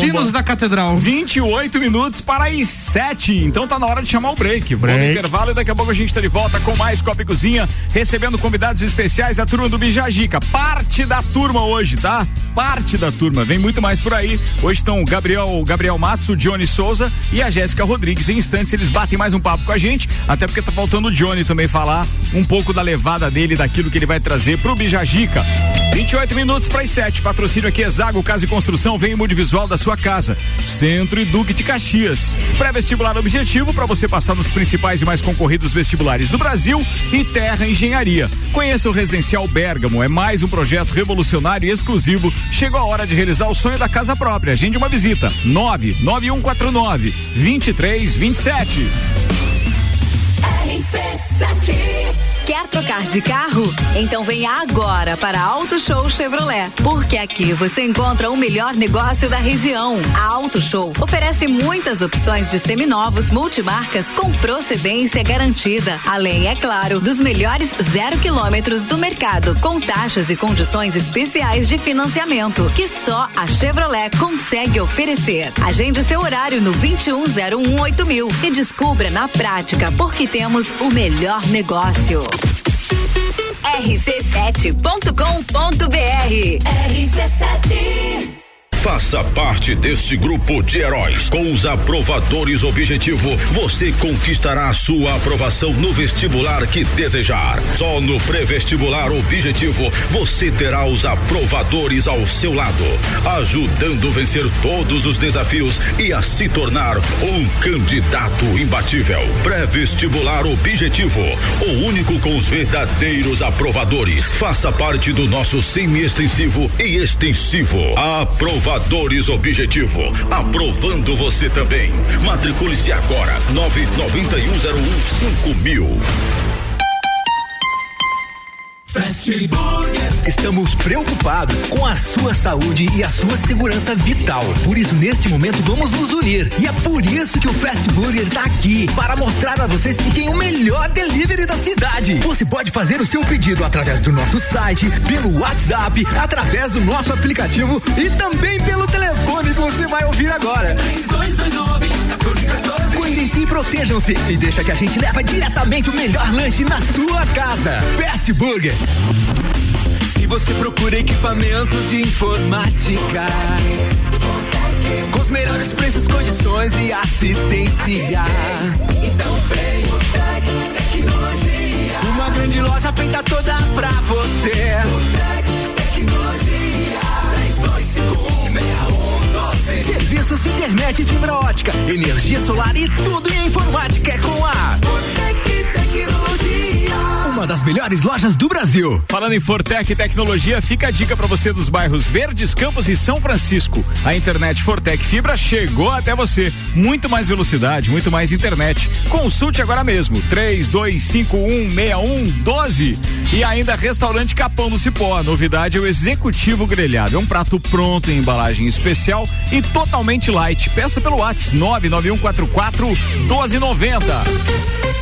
Sinos da Catedral. 28 minutos para as 7. Então tá na hora de chamar o break. Break. intervalo e daqui a pouco a gente tá de volta com mais Copa e Cozinha, recebendo convidados especiais da turma do Bijagica. Parte da turma hoje, tá? Parte da turma. Vem muito mais por aí. Hoje estão o Gabriel, o Gabriel Matos, o Johnny Souza e a Jéssica Rodrigues. Em instantes eles batem mais um papo com a gente, até porque tá faltando o Johnny também falar um pouco da levada dele, daquilo que ele vai trazer pro Bijagica. 28 minutos para as 7. Patrocínio aqui Zago Casa e Construção, vem o multivisual da sua casa. Centro e Duque de Caxias. Pré-vestibular objetivo para você passar nos principais e mais concorridos vestibulares do Brasil e Terra Engenharia. Conheça o Residencial Bergamo, é mais um projeto revolucionário e exclusivo. Chegou a hora de realizar o sonho da casa própria. Agende uma visita. 99149 2327. Quer trocar de carro? Então venha agora para Auto Show Chevrolet, porque aqui você encontra o melhor negócio da região. A Auto Show oferece muitas opções de seminovos multimarcas com procedência garantida, além, é claro, dos melhores zero quilômetros do mercado, com taxas e condições especiais de financiamento que só a Chevrolet consegue oferecer. Agende seu horário no 21018000 e descubra na prática porque temos o melhor negócio. rc7.com.br RC7 Faça parte deste grupo de heróis. Com os aprovadores Objetivo, você conquistará sua aprovação no vestibular que desejar. Só no pré-vestibular Objetivo, você terá os aprovadores ao seu lado, ajudando a vencer todos os desafios e a se tornar um candidato imbatível. Pré-vestibular Objetivo, o único com os verdadeiros aprovadores. Faça parte do nosso semi-extensivo e extensivo. Aprovadores Objetivo, aprovando você também. Matricule-se agora, nove noventa e um zero um cinco mil. Fast Burger. Estamos preocupados com a sua saúde e a sua segurança vital. Por isso, neste momento, vamos nos unir. E é por isso que o Fast Burger está aqui para mostrar a vocês que tem o melhor delivery da cidade. Você pode fazer o seu pedido através do nosso site, pelo WhatsApp, através do nosso aplicativo e também pelo telefone que você vai ouvir agora. 3229 1414. Cuidem-se e protejam-se e deixa que a gente leva diretamente o melhor lanche na sua casa. Fast Burger. Se você procura equipamentos de informática, com os melhores preços, condições e assistência, então vem o Tec Tecnologia. Uma grande loja feita toda pra você. Serviços de internet fibra ótica, energia solar e tudo em informática é com a. Uma das melhores lojas do Brasil. Falando em Fortec Tecnologia, fica a dica para você dos bairros Verdes, Campos e São Francisco. A internet Fortec Fibra chegou até você. Muito mais velocidade, muito mais internet. Consulte agora mesmo. 32516112. E ainda Restaurante Capão do Cipó. A novidade é o Executivo Grelhado. É um prato pronto em embalagem especial e totalmente light. Peça pelo WhatsApp 99144 1290.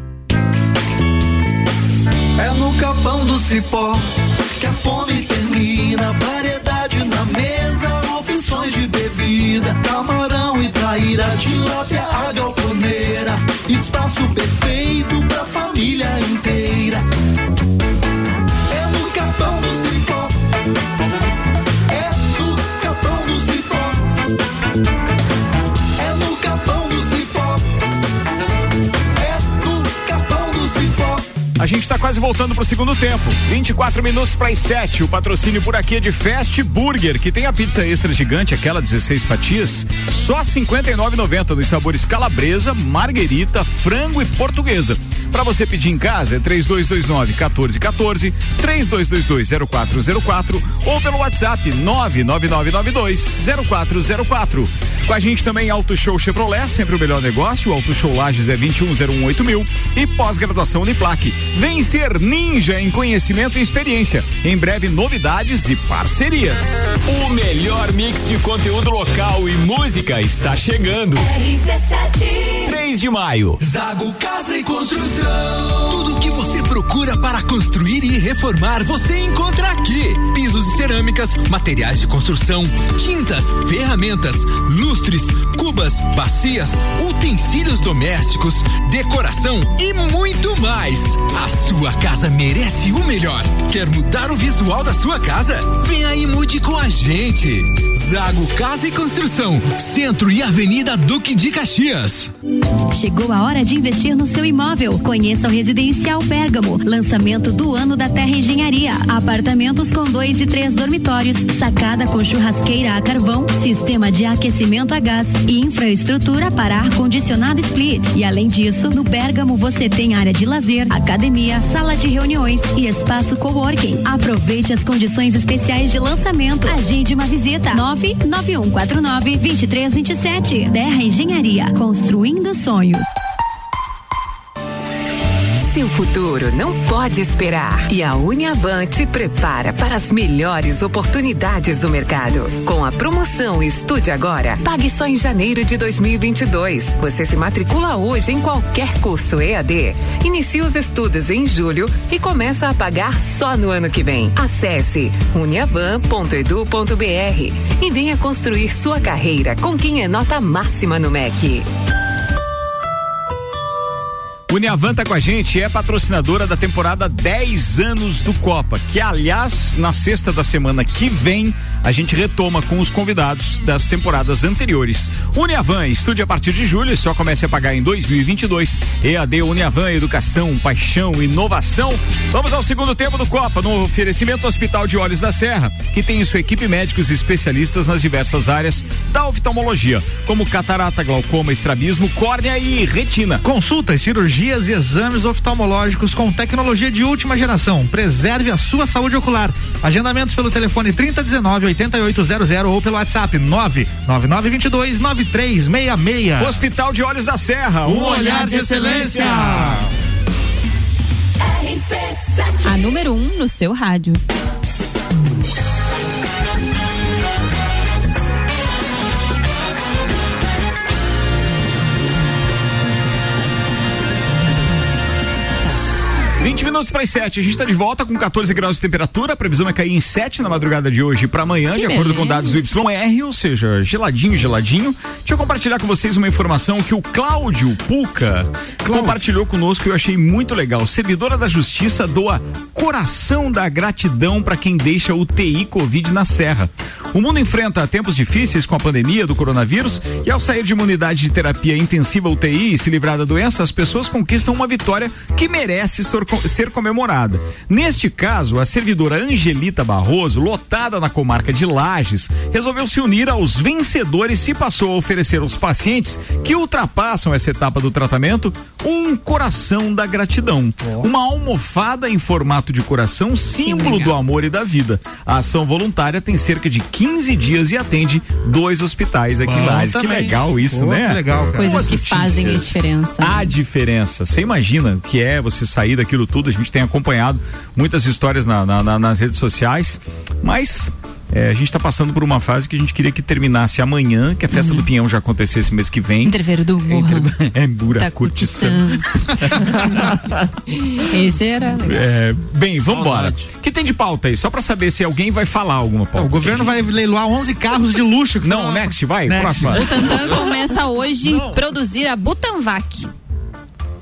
cipó que a fome termina. Variedade na mesa, opções de bebida. Camarão e traíra, tilápia, a galponeira. Espaço perfeito pra família inteira. Quase voltando pro segundo tempo. 24 minutos para as 7. O patrocínio por aqui é de Fast Burger, que tem a pizza extra gigante, aquela 16 fatias, só R$ 59,90 nos sabores calabresa, marguerita, frango e portuguesa. Para você pedir em casa é 3229 1414, 3222 0404 ou pelo WhatsApp 99992 0404. Com a gente também Auto Show Chevrolet, sempre o melhor negócio. Auto Show Lages é 21018000 mil e pós-graduação Uniplaque. Vem ser ninja em conhecimento e experiência. Em breve novidades e parcerias. O melhor mix de conteúdo local e música está chegando. 3 de maio. Zago Casa e Construção. Tudo que você procura para construir e reformar, você encontra aqui. Pisos e cerâmicas, materiais de construção, tintas, ferramentas, lustres, cubas, bacias, utensílios domésticos, decoração e muito mais. A sua casa merece o melhor. Quer mudar o visual da sua casa? Aí e mude com a gente. Zago Casa e Construção, Centro e Avenida Duque de Caxias. Chegou a hora de investir no seu imóvel. Conheça o Residencial Bergamo. Lançamento do ano da Terra Engenharia. Apartamentos com dois e três dormitórios, sacada com churrasqueira a carvão, sistema de aquecimento a gás e infraestrutura para ar-condicionado split. E além disso, no Bergamo você tem área de lazer, academia, sala de reuniões e espaço coworking. Aproveite as condições especiais de lançamento. Agende uma visita. 99149 2327. Terra Engenharia. Construindo sonhos. Seu futuro não pode esperar. E a Uniavan te prepara para as melhores oportunidades do mercado. Com a promoção Estude Agora, pague só em janeiro de 2022. Você se matricula hoje em qualquer curso EAD. Inicia os estudos em julho e começa a pagar só no ano que vem. Acesse uniavan.edu.br e venha construir sua carreira com quem é nota máxima no MEC. Uniavan tá com a gente, é patrocinadora da temporada 10 anos do Copa, que aliás, na sexta da semana que vem, a gente retoma com os convidados das temporadas anteriores. Uniavan, estude a partir de julho, só comece a pagar em 2022. EAD Uniavan, educação, paixão, inovação. Vamos ao segundo tempo do Copa, no oferecimento Hospital de Olhos da Serra, que tem em sua equipe médicos especialistas nas diversas áreas da oftalmologia, como catarata, glaucoma, estrabismo, córnea e retina. Consultas, cirurgias e exames oftalmológicos com tecnologia de última geração. Preserve a sua saúde ocular. Agendamentos pelo telefone 3019 8800 ou pelo WhatsApp 99922 9366. Hospital de Olhos da Serra, um olhar de excelência. A número 1 um no seu rádio. 20 minutos para as 7. A gente está de volta com 14 graus de temperatura. A previsão é cair em 7 na madrugada de hoje para amanhã, Que de acordo com dados do YR, ou seja, geladinho, geladinho. Deixa eu compartilhar com vocês uma informação que o Cláudio Puca compartilhou conosco e eu achei muito legal. Servidora da Justiça doa coração da gratidão para quem deixa UTI Covid na Serra. O mundo enfrenta tempos difíceis com a pandemia do coronavírus e ao sair de uma unidade de terapia intensiva UTI e se livrar da doença, as pessoas conquistam uma vitória que merece sor- ser comemorada. Neste caso, a servidora Angelita Barroso, lotada na comarca de Lages, resolveu se unir aos vencedores e passou a oferecer aos pacientes que ultrapassam essa etapa do tratamento um coração da gratidão. Uma almofada em formato de coração, símbolo do amor e da vida. A ação voluntária tem cerca de 15 dias e atende dois hospitais aqui em Lages. Que legal isso, Pô, né? que legal, cara. Coisas Boas que fazem a diferença. A diferença. Você imagina o que é você sair daquilo tudo? A gente tem acompanhado muitas histórias na- na- na- nas redes sociais, mas. é, a gente está passando por uma fase que a gente queria que terminasse amanhã, que a festa do Pinhão já acontecesse mês que vem. Entreveiro do morro. É buracutição. Esse era. É, bem, vambora. O que tem de pauta aí? Só pra saber se alguém vai falar alguma pauta. O governo vai leiloar 11 carros de luxo. que Não, foram- Next, vai, Next. próxima. O Tantan começa hoje a produzir a Butanvac.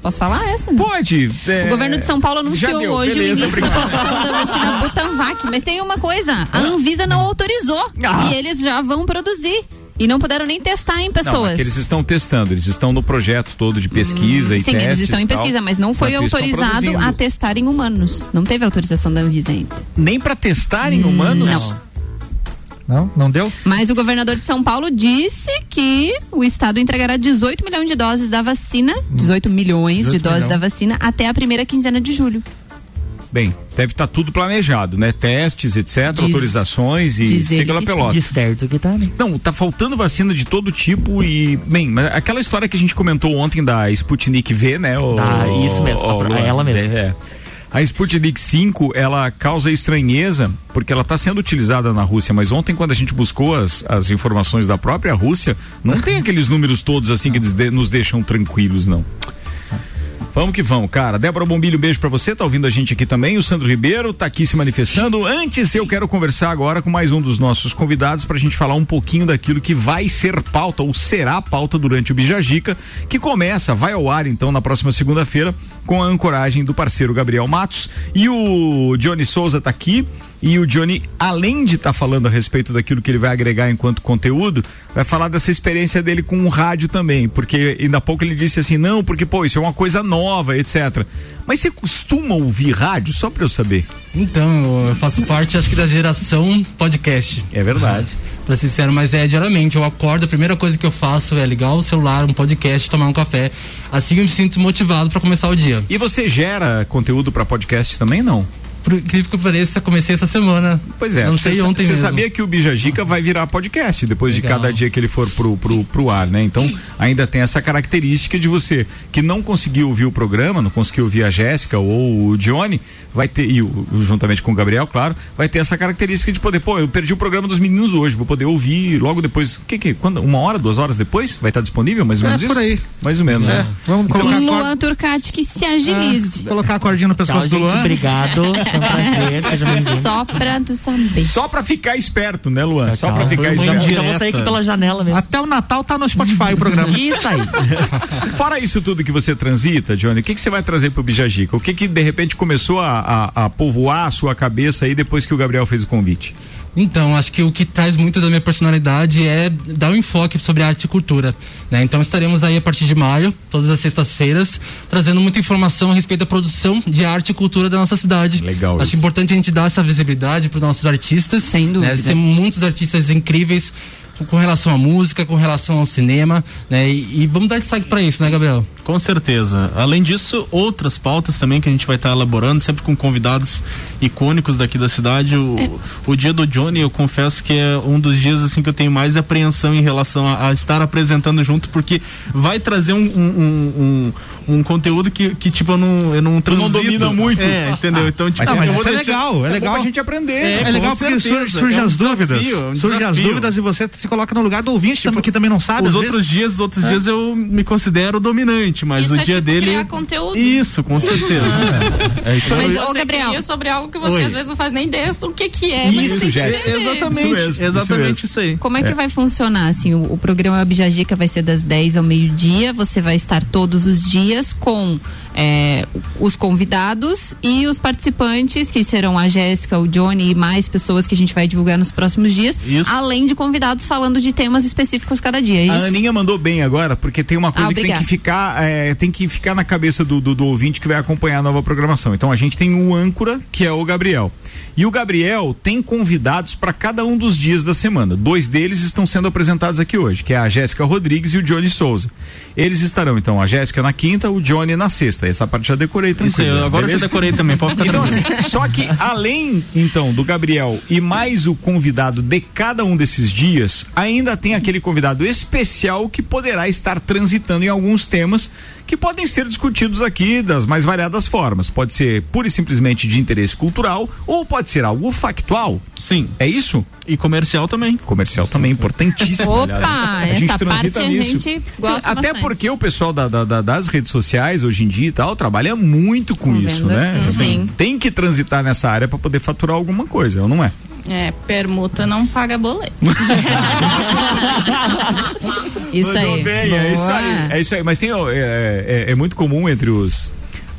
Posso falar essa? Né? Pode. é, O governo de São Paulo anunciou deu, hoje beleza, o início da produção da vacina Butanvac. Mas tem uma coisa: a Anvisa não autorizou. Ah. E eles já vão produzir. E não puderam nem testar em Não, pessoas. é que eles estão testando, eles estão no projeto todo de pesquisa e Sim, testes eles estão em e tal. pesquisa, mas não foi autorizado a testar em humanos. Não teve autorização da Anvisa ainda. Nem pra testar em humanos? Não. Não, não deu? Mas o governador de São Paulo disse que o estado entregará 18 milhões de doses da vacina, 18 milhões de 18 doses milhão. da vacina até a primeira quinzena de julho. Bem, deve estar tudo planejado, né? Testes, etc, Diz- autorizações e siga lá pelota. De certo que tá, né? Não, tá faltando vacina de todo tipo e, bem, mas aquela história que a gente comentou ontem da Sputnik V, né? o- Ah, isso mesmo, o- a- Luan? ela mesmo. É. A Sputnik 5, ela causa estranheza porque ela está sendo utilizada na Rússia, mas ontem quando a gente buscou as, as informações da própria Rússia, não tem aqueles números todos assim que nos deixam tranquilos, não. Vamos que vamos, cara. Débora Bombilho, beijo pra você, tá ouvindo a gente aqui também. O Sandro Ribeiro tá aqui se manifestando. Antes, eu quero conversar agora com mais um dos nossos convidados pra gente falar um pouquinho daquilo que vai ser pauta ou será pauta durante o Bijagica, que começa, vai ao ar então na próxima segunda-feira com a ancoragem do parceiro Gabriel Matos. E o Johnny Souza tá aqui. E o Johnny, além de estar falando a respeito daquilo que ele vai agregar enquanto conteúdo, vai falar dessa experiência dele com o rádio também. Porque ainda há pouco ele disse assim: não, porque, pô, isso é uma coisa nova, etc. Mas você costuma ouvir rádio, só pra eu saber? Então, eu faço parte, acho que da geração podcast. É verdade. Pra ser sincero, mas é diariamente. Eu acordo, a primeira coisa que eu faço é ligar o celular, um podcast, tomar um café. Assim eu me sinto motivado pra começar o dia. E você gera conteúdo pra podcast também, não? Por incrível que pareça, comecei essa semana. Pois é, Não sei você, ontem você mesmo. sabia que o Bijagica vai virar podcast depois de Legal. cada dia que ele for pro, pro, pro ar, né? Então ainda tem essa característica de você que não conseguiu ouvir o programa, não conseguiu ouvir a Jéssica ou o Johnny, vai ter, e o, juntamente com o Gabriel, claro, vai ter essa característica de poder, pô, eu perdi o programa dos meninos hoje, vou poder ouvir logo depois, o que que, quando, uma hora, duas horas depois, vai estar disponível, mais ou É, menos por isso? aí. Mais ou menos, É, né? vamos Então, colocar a Luan Turcati que se agilize. Colocar a cordinha no pescoço Tchau, do gente. Luan. Obrigado. Foi um prazer. Seja bem-vindo. Só pra tu saber. Só pra ficar esperto, né, Luan? Só pra Tchau. ficar esperto. Já vou sair aqui pela janela mesmo. Até o Natal tá no Spotify o programa. Isso aí. Fora isso tudo que você transita, Johnny, o que, que você vai trazer pro Bijagica? O que que de repente começou a, a, a povoar a sua cabeça aí depois que o Gabriel fez o convite? Então, acho que o que traz muito da minha personalidade é dar um enfoque sobre arte e cultura. Né? Então, estaremos aí a partir de maio, todas as sextas-feiras, trazendo muita informação a respeito da produção de arte e cultura da nossa cidade. Legal. Acho isso. importante a gente dar essa visibilidade para os nossos artistas. Sem dúvida. Né? Tem muitos artistas incríveis com relação à música, com relação ao cinema, né? E, e vamos dar destaque para isso, né, Gabriel? Com certeza. Além disso, outras pautas também que a gente vai estar elaborando, sempre com convidados icônicos daqui da cidade. O, o dia do Johnny, eu confesso que é um dos dias assim que eu tenho mais apreensão em relação a, a estar apresentando junto, porque vai trazer um, um, um, um conteúdo que, que, tipo, eu não, eu não Tu não transito. domina muito. É, entendeu? Então, tipo, Mas, mas é legal, é É legal. pra gente aprender. É, com legal porque certeza, surge, é um as desafio, dúvidas. é um surge as dúvidas e você se coloca no lugar do ouvinte também, que também não sabe. Os outros vezes. dias, os outros É. dias eu me considero dominante, mas Isso o é dia tipo dele. criar conteúdo. Isso, com certeza. é isso Mas, aí. ô, Gabriel, sobre algo que você Oi. às vezes não faz nem ideia o que que é, mas Isso, Jéssica. Exatamente, Isso mesmo, exatamente isso isso, aí. Como é que vai funcionar? Assim, o, o programa Abjajica vai ser das 10 ao meio-dia. Você vai estar todos os dias com é, os convidados e os participantes, que serão a Jéssica, o Johnny e mais pessoas que a gente vai divulgar nos próximos dias. Isso. Além de convidados falando de temas específicos cada dia. É A? Aninha mandou bem agora, porque tem uma coisa Ah, que tem que ficar, é, tem que ficar na cabeça do, do, do ouvinte que vai acompanhar a nova programação. Então a gente tem o âncora, que é o Gabriel. E o Gabriel tem convidados para cada um dos dias da semana. Dois deles estão sendo apresentados aqui hoje, que é a Jéssica Rodrigues e o Johnny Souza. Eles estarão, então, a Jéssica na quinta, o Johnny na sexta. Essa parte já decorei Isso tranquilo. aí, agora eu já beleza? decorei também, pode ficar Então, assim, só que além, então, do Gabriel e mais o convidado de cada um desses dias, ainda tem aquele convidado especial que poderá estar transitando em alguns temas que podem ser discutidos aqui das mais variadas formas. Pode ser pura e simplesmente de interesse cultural ou pode ser algo factual. Sim. É isso? E comercial também. Comercial também, importantíssimo. Opa, aliás. a essa gente transita parte a nisso. gente gosta Até bastante. porque o pessoal da- da- da- das redes sociais hoje em dia e tal trabalha muito com isso, venda. né? Sim. Tem, tem que transitar nessa área para poder faturar alguma coisa, ou não é? É, permuta não paga boleto. Isso Mandou aí. bem, é isso aí. É isso aí. Mas tem, é, é- é muito comum entre os.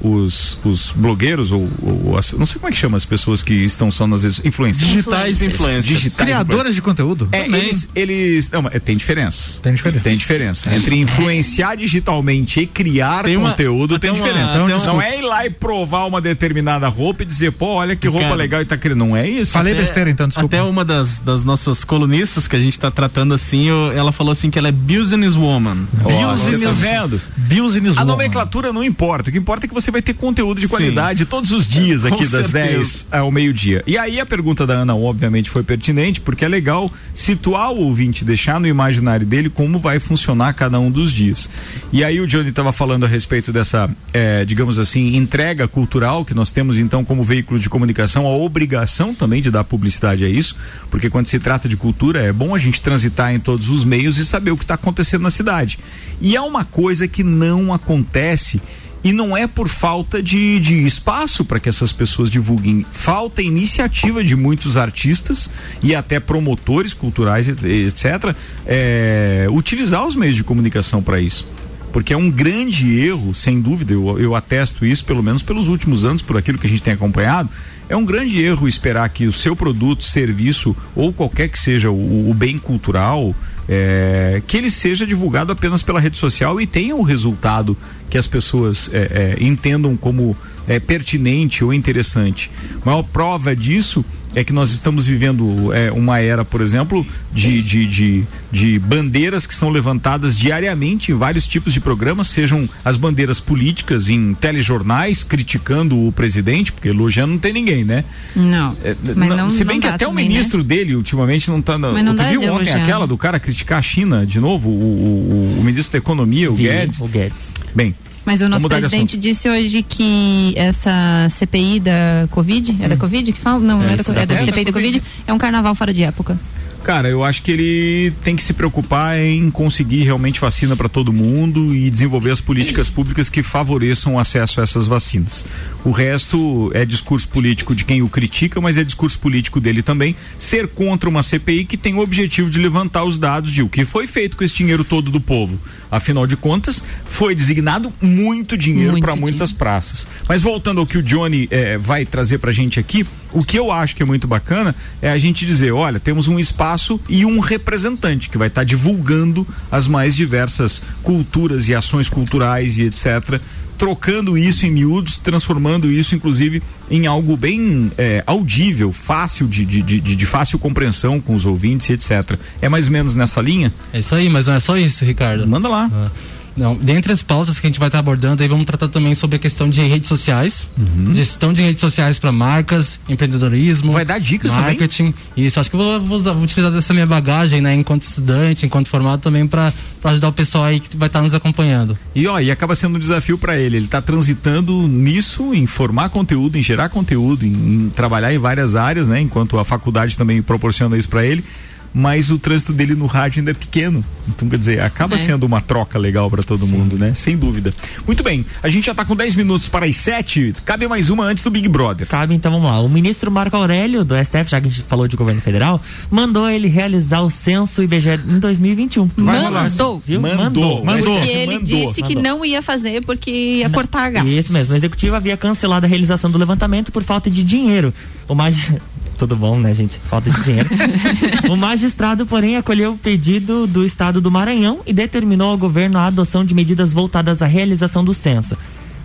Os, os blogueiros ou, ou as- não sei como é que chama as pessoas que estão só nas redes- influencers Digitais influencers. digitais Criadoras de conteúdo. é, eles, eles não, mas tem diferença Tem diferença. tem diferença entre influenciar digitalmente e criar Tem uma- conteúdo até tem uma- diferença até não, um- não é ir lá e provar uma determinada roupa e dizer pô olha que roupa Cara, legal e tá querendo não é isso Falei Até- besteira então, desculpa. Até uma das, das nossas colunistas que a gente tá tratando assim, eu- ela falou assim que ela é business woman. Você tá vendo Business A woman. nomenclatura não importa. O que importa é que você vai ter conteúdo de Sim. qualidade todos os dias aqui Com das certeza. 10 ao meio-dia. E aí a pergunta da Ana, obviamente, foi pertinente, porque é legal situar o ouvinte, deixar no imaginário dele como vai funcionar cada um dos dias. E aí o Johnny estava falando a respeito dessa, eh, digamos assim, entrega cultural que nós temos então como veículo de comunicação, a obrigação também de dar publicidade a isso, porque quando se trata de cultura é bom a gente transitar em todos os meios e saber o que está acontecendo na cidade. E é uma coisa que não acontece e não é por falta de, de espaço para que essas pessoas divulguem. Falta iniciativa de muitos artistas e até promotores culturais, et- etc., é, utilizar os meios de comunicação para isso. Porque é um grande erro, sem dúvida, eu, eu atesto isso, pelo menos pelos últimos anos, por aquilo que a gente tem acompanhado. É um grande erro esperar que o seu produto, serviço ou qualquer que seja o, o bem cultural, é, que ele seja divulgado apenas pela rede social e tenha o resultado que as pessoas é, é, entendam como é, pertinente ou interessante. A maior prova disso é que nós estamos vivendo é, uma era, por exemplo, de, de, de, de bandeiras que são levantadas diariamente em vários tipos de programas, sejam as bandeiras políticas em telejornais criticando o presidente, porque elogiando não tem ninguém, né? Não. É, Mas não- não- se não bem que dá até o também, ministro dele ultimamente não tá. na- Mas não tu viu de ontem aquela do cara criticar a China de novo, o, o, o- o ministro da Economia, o Vi, Guedes? o Guedes. Bem. Mas o nosso presidente disse hoje que essa CPI da Covid, é da Covid que fala? Não, É, é, da, isso é da da CPI da Covid, é um carnaval fora de época. Cara, eu acho que ele tem que se preocupar em conseguir realmente vacina para todo mundo e desenvolver as políticas públicas que favoreçam o acesso a essas vacinas. O resto é discurso político de quem o critica, mas é discurso político dele também ser contra uma CPI que tem o objetivo de levantar os dados de o que foi feito com esse dinheiro todo do povo. Afinal de contas, foi designado muito dinheiro para muitas praças. Mas voltando ao que o Johnny eh, vai trazer pra gente aqui, o que eu acho que é muito bacana é a gente dizer, olha, temos um espaço e um representante que vai estar divulgando as mais diversas culturas e ações culturais e etc. Trocando isso em miúdos, transformando isso, inclusive, em algo bem eh, audível, fácil de, de, de, de fácil compreensão com os ouvintes etc. É mais ou menos nessa linha? É isso aí, mas não é só isso, Ricardo. Manda lá. Ah, Não, dentre as pautas que a gente vai estar abordando, aí vamos tratar também sobre a questão de redes sociais, Uhum. gestão de redes sociais para marcas, empreendedorismo. Vai dar dicas também? marketing. Isso, acho que eu vou, vou usar- vou utilizar dessa minha bagagem, né, enquanto estudante, enquanto formado também para ajudar o pessoal aí que vai estar nos acompanhando. E ó, e acaba sendo um desafio para ele. Ele tá transitando nisso, em formar conteúdo, em gerar conteúdo, em, em trabalhar em várias áreas, né? Enquanto a faculdade também proporciona isso para ele. Mas o trânsito dele no rádio ainda é pequeno. Então, quer dizer, acaba É. sendo uma troca legal para todo mundo, né? Sem dúvida. Muito bem, a gente já tá com 10 minutos para as 7. Cabe mais uma antes do Big Brother. Cabe, então vamos lá. O ministro Marco Aurélio, do STF, já que a gente falou de governo federal, mandou ele realizar o censo IBGE em 2021. Vai rolar. Mandou. Viu? Mandou. Porque ele disse que não ia fazer porque ia cortar gastos. Isso mesmo, o executivo havia cancelado a realização do levantamento por falta de dinheiro. O mais. Tudo bom, né, gente? Falta de dinheiro. o magistrado, porém, acolheu o pedido do estado do Maranhão e determinou ao governo a adoção de medidas voltadas à realização do censo.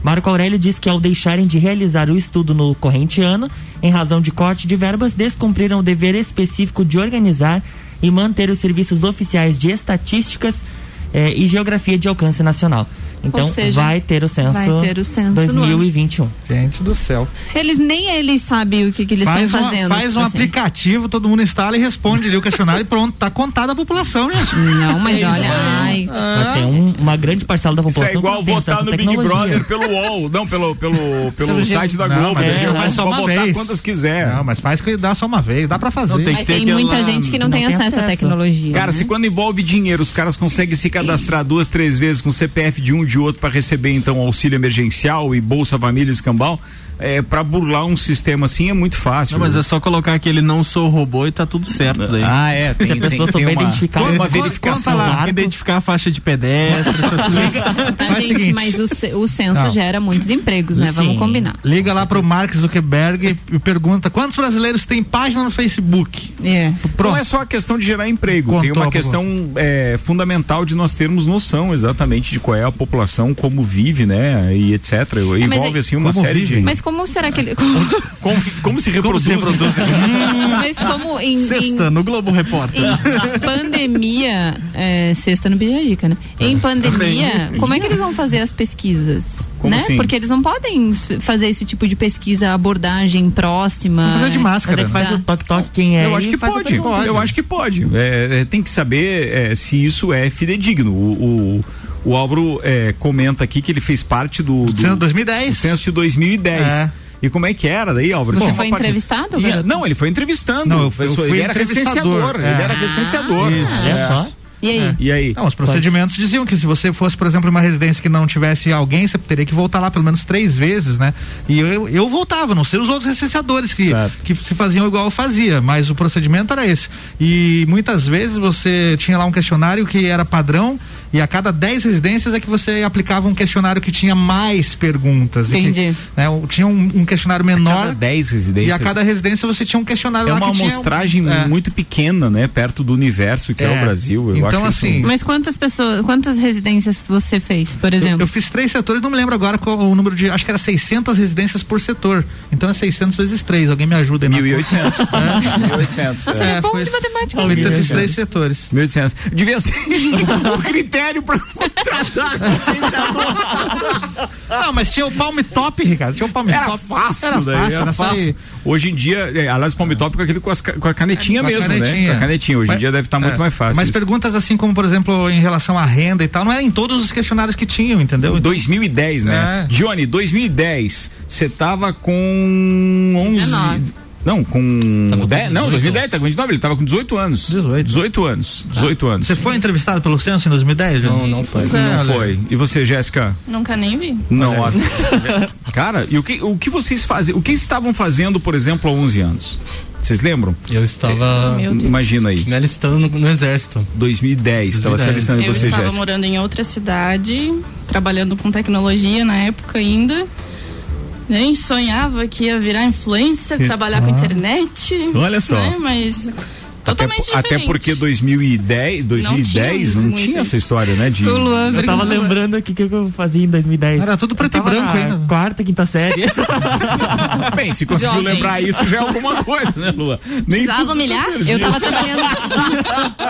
Marco Aurélio diz que ao deixarem de realizar o estudo no corrente ano, em razão de corte de verbas, descumpriram o dever específico de organizar e manter os serviços oficiais de estatísticas eh, e geografia de alcance nacional. Então seja, vai ter o censo, vai ter o censo no ano. 2021. Gente do céu. Eles nem eles sabem o que, que eles estão uma- fazendo. faz tipo um assim. aplicativo, todo mundo instala e responde ali o questionário e pronto, tá contada a população, gente. Não, mas É isso olha, ai. Mas tem um- uma grande parcela da Isso população é igual não votar no Big. Brother pelo UOL, não pelo, pelo, pelo, Pelo site da Não, Globo. mas né? é, faz só Pode uma votar vez. quantas quiser. Não, mas faz que dá só uma vez, dá pra fazer. Não, tem Mas tem muita gente que não, tem, acesso, à tecnologia. Cara, né? se quando envolve dinheiro, os caras conseguem se cadastrar duas, três vezes com CPF de um de outro para receber então auxílio emergencial e Bolsa Família escambau, é, para burlar um sistema assim é muito fácil. Não, mas é só colocar que ele não sou robô e tá tudo certo daí. Ah, é, tem- Se a pessoa tem souber uma- identificar tem uma Conta- verificação lá. Identificar a faixa de pedestre, essas coisas. Tá, o gente, seguinte. mas o, o censo Não. gera muitos empregos, né? Vamos Sim. combinar. Liga lá pro Mark Zuckerberg e pergunta quantos brasileiros têm página no Facebook. É. Não é só a questão de gerar emprego, tem Contou uma a questão é, fundamental de nós termos noção exatamente de qual é a população, como vive, né, e etc. É, mas Envolve é- assim uma série vive? de Mas como será que ele. como, como se reproduz. mas como em. em- Sexta, no Globo Repórter. em pandemia, é, sexta no Bijagica, né? Em pandemia, como é que eles vão fazer as pesquisas? Como né? assim? Porque eles não podem fazer esse tipo de pesquisa, abordagem próxima. Fazer de máscara. É que faz o toque-toque quem é. Eu acho que pode, eu acho que pode. É, é, tem que saber é, se isso é fidedigno. O, o, o Álvaro é, comenta aqui que ele fez parte do, do, Censo 2010. do censo de 2010. É. E como é que era daí, Álvaro? Você Tinha foi parte- entrevistado? Não, ele foi entrevistando. Não, eu fui- eu fui ele era entrevistador, recenseador. é. Ele era recenseador. Isso. É. E aí? E aí? Não, os procedimentos diziam que se você fosse, por exemplo, em uma residência que não tivesse alguém, você teria que voltar lá pelo menos três vezes, né? E eu, eu voltava, não sei os outros recenseadores que, Certo. que se faziam igual eu fazia, mas o procedimento era esse. E muitas vezes você tinha lá um questionário que era padrão e a cada 10 residências é que você aplicava um questionário que tinha mais perguntas. e que, Entendi. né, tinha um, um questionário menor. Cada 10 E residências. a cada residência você tinha um questionário É lá uma que tinha- amostragem é. muito pequena, né? Perto do universo que é, É. o Brasil. Eu Então, acho isso- assim, Mas quantas pessoas, quantas residências você fez, por Eu, exemplo? eu fiz três setores, não me lembro agora qual o número de. Acho que era 600 residências por setor. Então é 600 vezes 3. Alguém me ajuda aí. na 1.800. conta. É. 1.800. Você é, bom de matemática. Eu né? fiz três setores. 1.800. Devia ser o critério para contratar Não, mas tinha o palm top, Ricardo. Tinha o palm Era top. fácil, era daí, fácil, era só fácil. Hoje em dia, é, aliás, o palm top com aquele com, as com a canetinha Com a mesmo, né? canetinha. Com a canetinha. Hoje em dia deve estar muito é. mais fácil. Mas isso. perguntas assim como, por exemplo, em relação à renda e tal, não é em todos os questionários que tinham, entendeu? Então, 2010, né? É. Johnny, 2010, você tava com 11. 19. Não, com. Tava com 10, não, 18. 2010, tá com 29, ele tava com 18 anos. 18. 18 anos. 18 anos. Você foi entrevistado pelo censo em 2010? Johnny? Não, não foi. Não olha. foi. E você, Jéssica? Nunca nem vi. Não, ó. Cara, e o que, o que vocês fazem? O que estavam fazendo, por exemplo, há 11 anos? Vocês lembram? Eu estava Deus. Imagina aí. me alistando no, no exército. 2010, estava se 2010. alistando e Eu você, estava Jéssica. morando em outra cidade, trabalhando com tecnologia na época ainda. Nem sonhava que ia virar influencer, trabalhar com internet. Olha só. né? Mas Totalmente até diferente. porque 2010, 2010 não tinha tinha, muito essa história, né? De... Eu tava lembrando aqui o que eu fazia em 2010. Era tudo preto e branco ainda. Quarta, quinta série. Bem, se conseguiu Jovem. lembrar isso já é alguma coisa, né, Lua? Nem Precisava tudo tá humilhar? Eu tava trabalhando.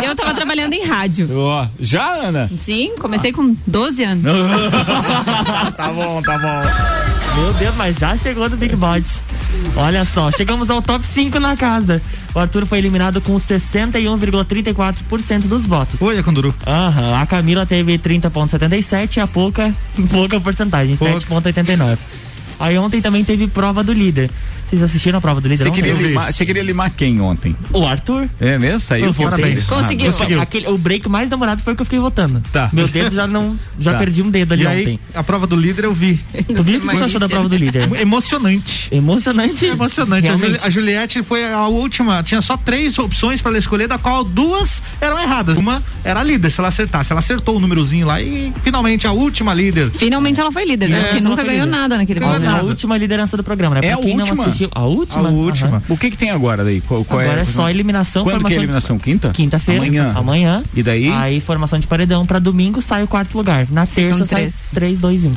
eu tava trabalhando em rádio. Ó, já, Ana? Sim, comecei com 12 anos. tá bom, tá bom. Meu Deus, mas já chegou no Big Bots. Olha só, chegamos ao top 5 na casa. O Arthur foi eliminado com 61,34% dos votos. Oi, Conduru. Aham, a Camila teve 30,77% e a pouca, pouca porcentagem, 7,89%. Aí ontem também teve prova do líder. Vocês assistiram a prova do líder Você queria, limar, você queria limar quem ontem? O Arthur. É mesmo? Saiu parabéns. Conseguiu. Ah, Aquele, o break mais demorado foi o que eu fiquei votando. Tá. Meu dedo já não. Já Tá. perdi um dedo ali E aí, ontem. a prova do líder eu vi. Tu viu o que tu achou da prova do líder? Emocionante. Emocionante? Emocionante. A, a Juliette foi a última. Tinha só três opções pra ela escolher, da qual duas eram erradas. Uma era a líder, se ela acertasse. Ela acertou o númerozinho lá e finalmente a última líder. Finalmente ela foi líder, né? É, Porque nunca ganhou líder. nada naquele programa. A última liderança do programa, né? É Pra a quem última? A última? A última. Aham. O que que tem agora daí? Qual, qual Agora é, é só eliminação, Quando que é de- eliminação? Quinta? Quinta-feira. Amanhã. Amanhã. E daí? Aí formação de paredão pra domingo sai o quarto lugar. Na terça sai três. 3, 2, 1.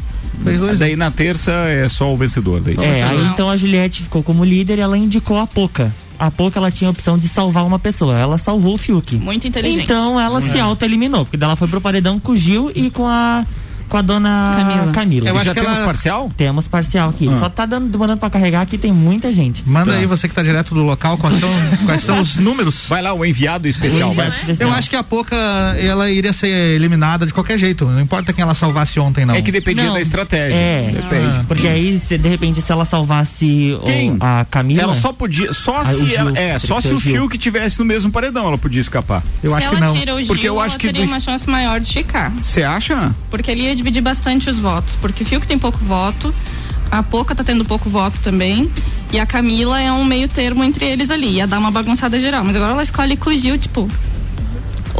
Daí na terça é só o vencedor. Daí. É, aí então a Juliette ficou como líder e ela indicou a Poca. A Poca ela tinha a opção de salvar uma pessoa. Ela salvou o Fiuk. Muito inteligente. Então ela se auto-eliminou, porque daí ela foi pro paredão com o Gil e com a com a dona Camila. Camila. Eu E acho já que temos ela- parcial? Temos parcial aqui. Ah. Só tá dando, demorando pra carregar aqui, tem muita gente. Manda Tá. aí você que tá direto do local, quais são, quais são os números? Vai lá, o enviado especial, vai. Eu acho que a pouca ela iria ser eliminada de qualquer jeito. Não importa quem ela salvasse ontem, não. É que dependia Não. da estratégia. É, Depende. porque aí, se, de repente, se ela salvasse o- Quem? a Camila. Ela só podia, só Ah, o se Gil. ela, é, só se o o fio que tivesse no mesmo paredão, ela podia escapar. Eu Se acho que não. tira o Gil, Porque eu acho ela que teria uma chance maior de ficar. Você acha? Porque ele ia dividir bastante os votos. Porque que tem pouco voto, a Poca tá tendo pouco voto também. E a Camila é um meio termo entre eles ali. Ia dar uma bagunçada geral. Mas agora ela escolhe com o Gil, tipo.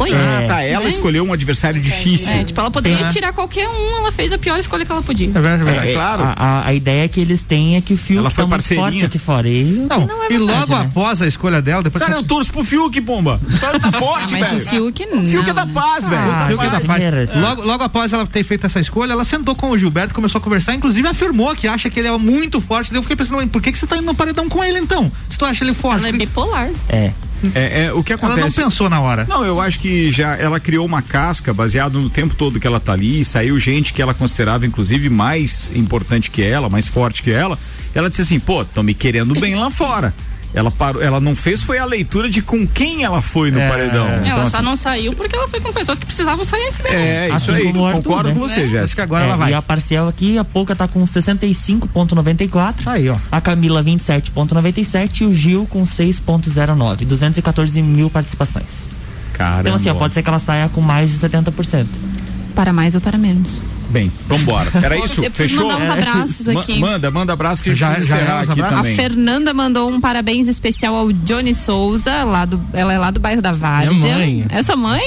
Oi. Ah, tá. Ela Né? escolheu um adversário difícil. É, tipo, ela poderia Tem- tirar qualquer um, ela fez a pior escolha que ela podia. É verdade, é É, verdade. claro. A, a- a ideia que eles têm é que o Fiuk Ela foi tá muito parceirinha. forte aqui fora. E, Não, não é e verdade, logo né? após a escolha dela, depois Cara, que eu torço pro Fiuk, pomba. O cara tá forte, Mas o velho. Fiuk não. O Fiuk é da paz, velho. Ah, Fiuk é da paz. Logo, logo após ela ter feito essa escolha, ela sentou com o Gilberto, começou a conversar, inclusive afirmou que acha que ele é muito forte. Daí eu fiquei pensando, por que, que você tá indo no paredão com ele então? Se tu acha ele forte? Ela é bipolar. É. É, é, o que Ela não acontece. pensou na hora. Não, eu acho que já ela criou uma casca baseado no tempo todo que ela tá ali, saiu gente que ela considerava inclusive mais importante que ela, mais forte que ela. Ela disse assim, pô, estão me querendo bem lá fora. Ela parou, ela não fez foi a leitura de com quem ela foi no É. paredão. ela Então, só assim, não saiu porque ela foi com pessoas que precisavam sair antes dela. é, isso Assim aí, concordo né? com você, Acho Jéssica. que agora É, ela vai. E a parcial aqui, a Pouca tá com 65,94. Tá aí, ó. A Camila 27,97 e o Gil com 6,09. 214 mil participações. Caramba. Então, assim, ó, pode ser que ela saia com mais de 70%. Para mais ou para menos. Bem, vambora. Era isso? Eu Fechou? mandar uns abraços Ma- aqui. Manda, manda abraço que Já- já é aqui abraços? A também. Fernanda mandou um parabéns especial ao Johnny Souza, lá do, ela é lá do bairro da Várzea. Minha mãe. Essa mãe?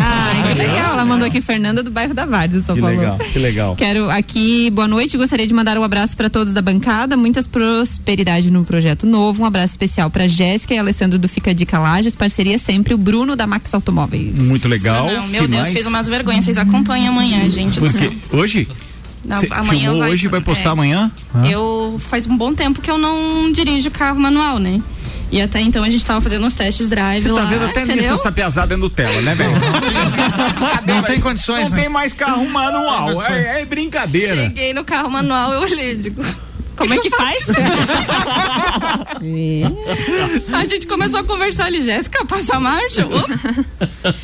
Ai, que legal. Ela mandou aqui Fernanda do bairro da Várzea, São Que Paulo. legal, que legal. Quero aqui, boa noite, gostaria de mandar um abraço para todos da bancada, muitas prosperidade no projeto novo, um abraço especial para Jéssica e Alessandro do Fica Dica Lages, parceria sempre o Bruno da Max Automóveis. Muito legal. Não, meu Que Deus, mais? fez umas vergonhas. Vocês acompanham amanhã, gente. Hoje? Não, amanhã filmou vai- hoje e vai postar é. amanhã? Eu faz um bom tempo que eu não dirijo carro manual, né? E até então a gente tava fazendo uns testes drive Você lá, tá vendo até nisso entendeu? essa piazada é Nutella, né, velho? Não tem condições, Não né? tem mais carro manual. É, é brincadeira. Cheguei no carro manual, eu olhei e digo, como é que faz? a gente começou a conversar ali, Jéssica, passa a marcha?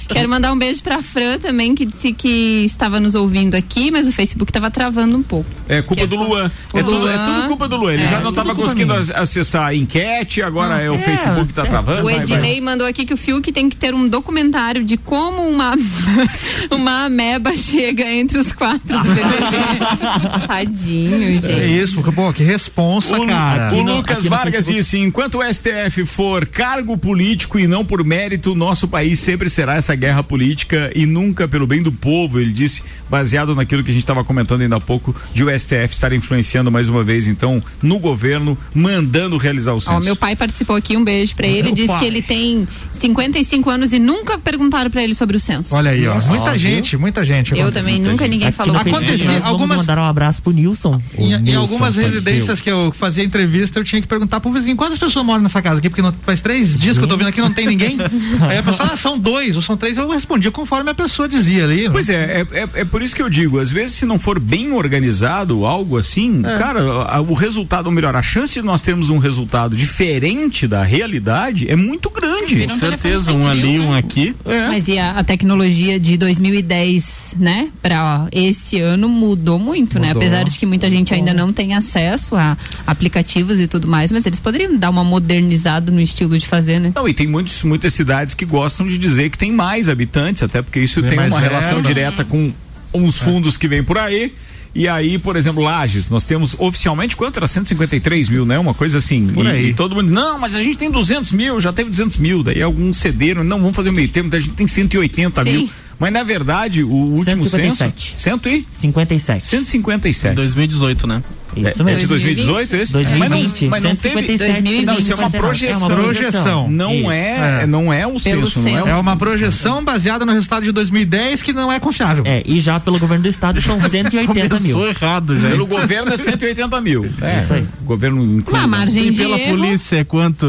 Quero mandar um beijo pra Fran também, que disse que estava nos ouvindo aqui, mas o Facebook estava travando um pouco. É culpa do Luan. É tudo, é tudo culpa do Luan. Ele É, já não estava conseguindo minha. ac- acessar a enquete, agora é o Facebook que tá travando. O vai, vai. Ednei mandou aqui que o Fiuk tem que ter um documentário de como uma, uma ameba chega entre os quatro do BBB. Tadinho, gente. É isso, porque, pô, que responsa, O, cara. o Lucas Vargas Facebook- disse: enquanto o STF for cargo político e não por mérito, nosso país sempre será essa guerra política e nunca pelo bem do povo. Ele disse, baseado naquilo que a gente estava comentando ainda há pouco, de o STF estar influenciando mais uma vez, então, no governo, mandando realizar o Ó, censo. meu pai participou aqui, um beijo pra ele. Meu Disse pai. que ele tem 55 anos e nunca perguntaram pra ele sobre o censo. Olha aí, ó. Nossa, Muita gente, muita gente. Eu também, nunca ninguém falou Aqui nós algumas- Vamos mandar um abraço pro Nilson. O Em, em Nilson algumas Tadeu. Residências que eu fazia entrevista, eu tinha que perguntar pro vizinho quantas pessoas moram nessa casa aqui, porque não- faz três dias que eu tô vindo aqui e não tem ninguém. Aí a pessoa, ah, são dois ou são três, eu respondia conforme a pessoa dizia ali. Pois é, é, é, é por isso que eu digo, às vezes se não for bem organizado, algo assim, É. cara, a- o resultado, ou melhor, a chance de nós termos um resultado diferente da realidade é muito grande. Com certeza, um ali, um aqui. É. Mas e a, a tecnologia de 2010, né, pra esse ano mudou muito, né? Mudou. Apesar de que muita gente ainda não tem acesso a aplicativos e tudo mais, mas eles poderiam dar uma modernizada no estilo de fazer, né? Não, e tem muitos, muitas cidades que gostam de dizer que tem mais habitantes, até porque isso Tem tem uma relação verba. direta com uns fundos que vêm por aí. E aí, por exemplo, Lages, nós temos oficialmente quanto era? 153 mil, né? Uma coisa assim. Por e, aí. e todo mundo, não, mas a gente tem 200 mil, já teve 200 mil. Daí alguns cederam, não, vamos fazer o meio termo, daí a gente tem 180 Sim. mil. Mas na verdade, o último 157. censo. 100 e? 57. 157. 2018, né? Isso É, é mesmo. de 2018 esse? 2020, Mas não, mas não teve. 157, Não, isso é uma 59. projeção. É uma projeção. Não Isso. é, É. não é o censo, não é o É uma projeção baseada no resultado de 2010 que não é confiável. É, e já pelo governo do estado são 180 mil. Errado já. Pelo governo é 180 mil. É, Isso aí. O governo inclui. Uma margem E de pela erro. polícia é quanto?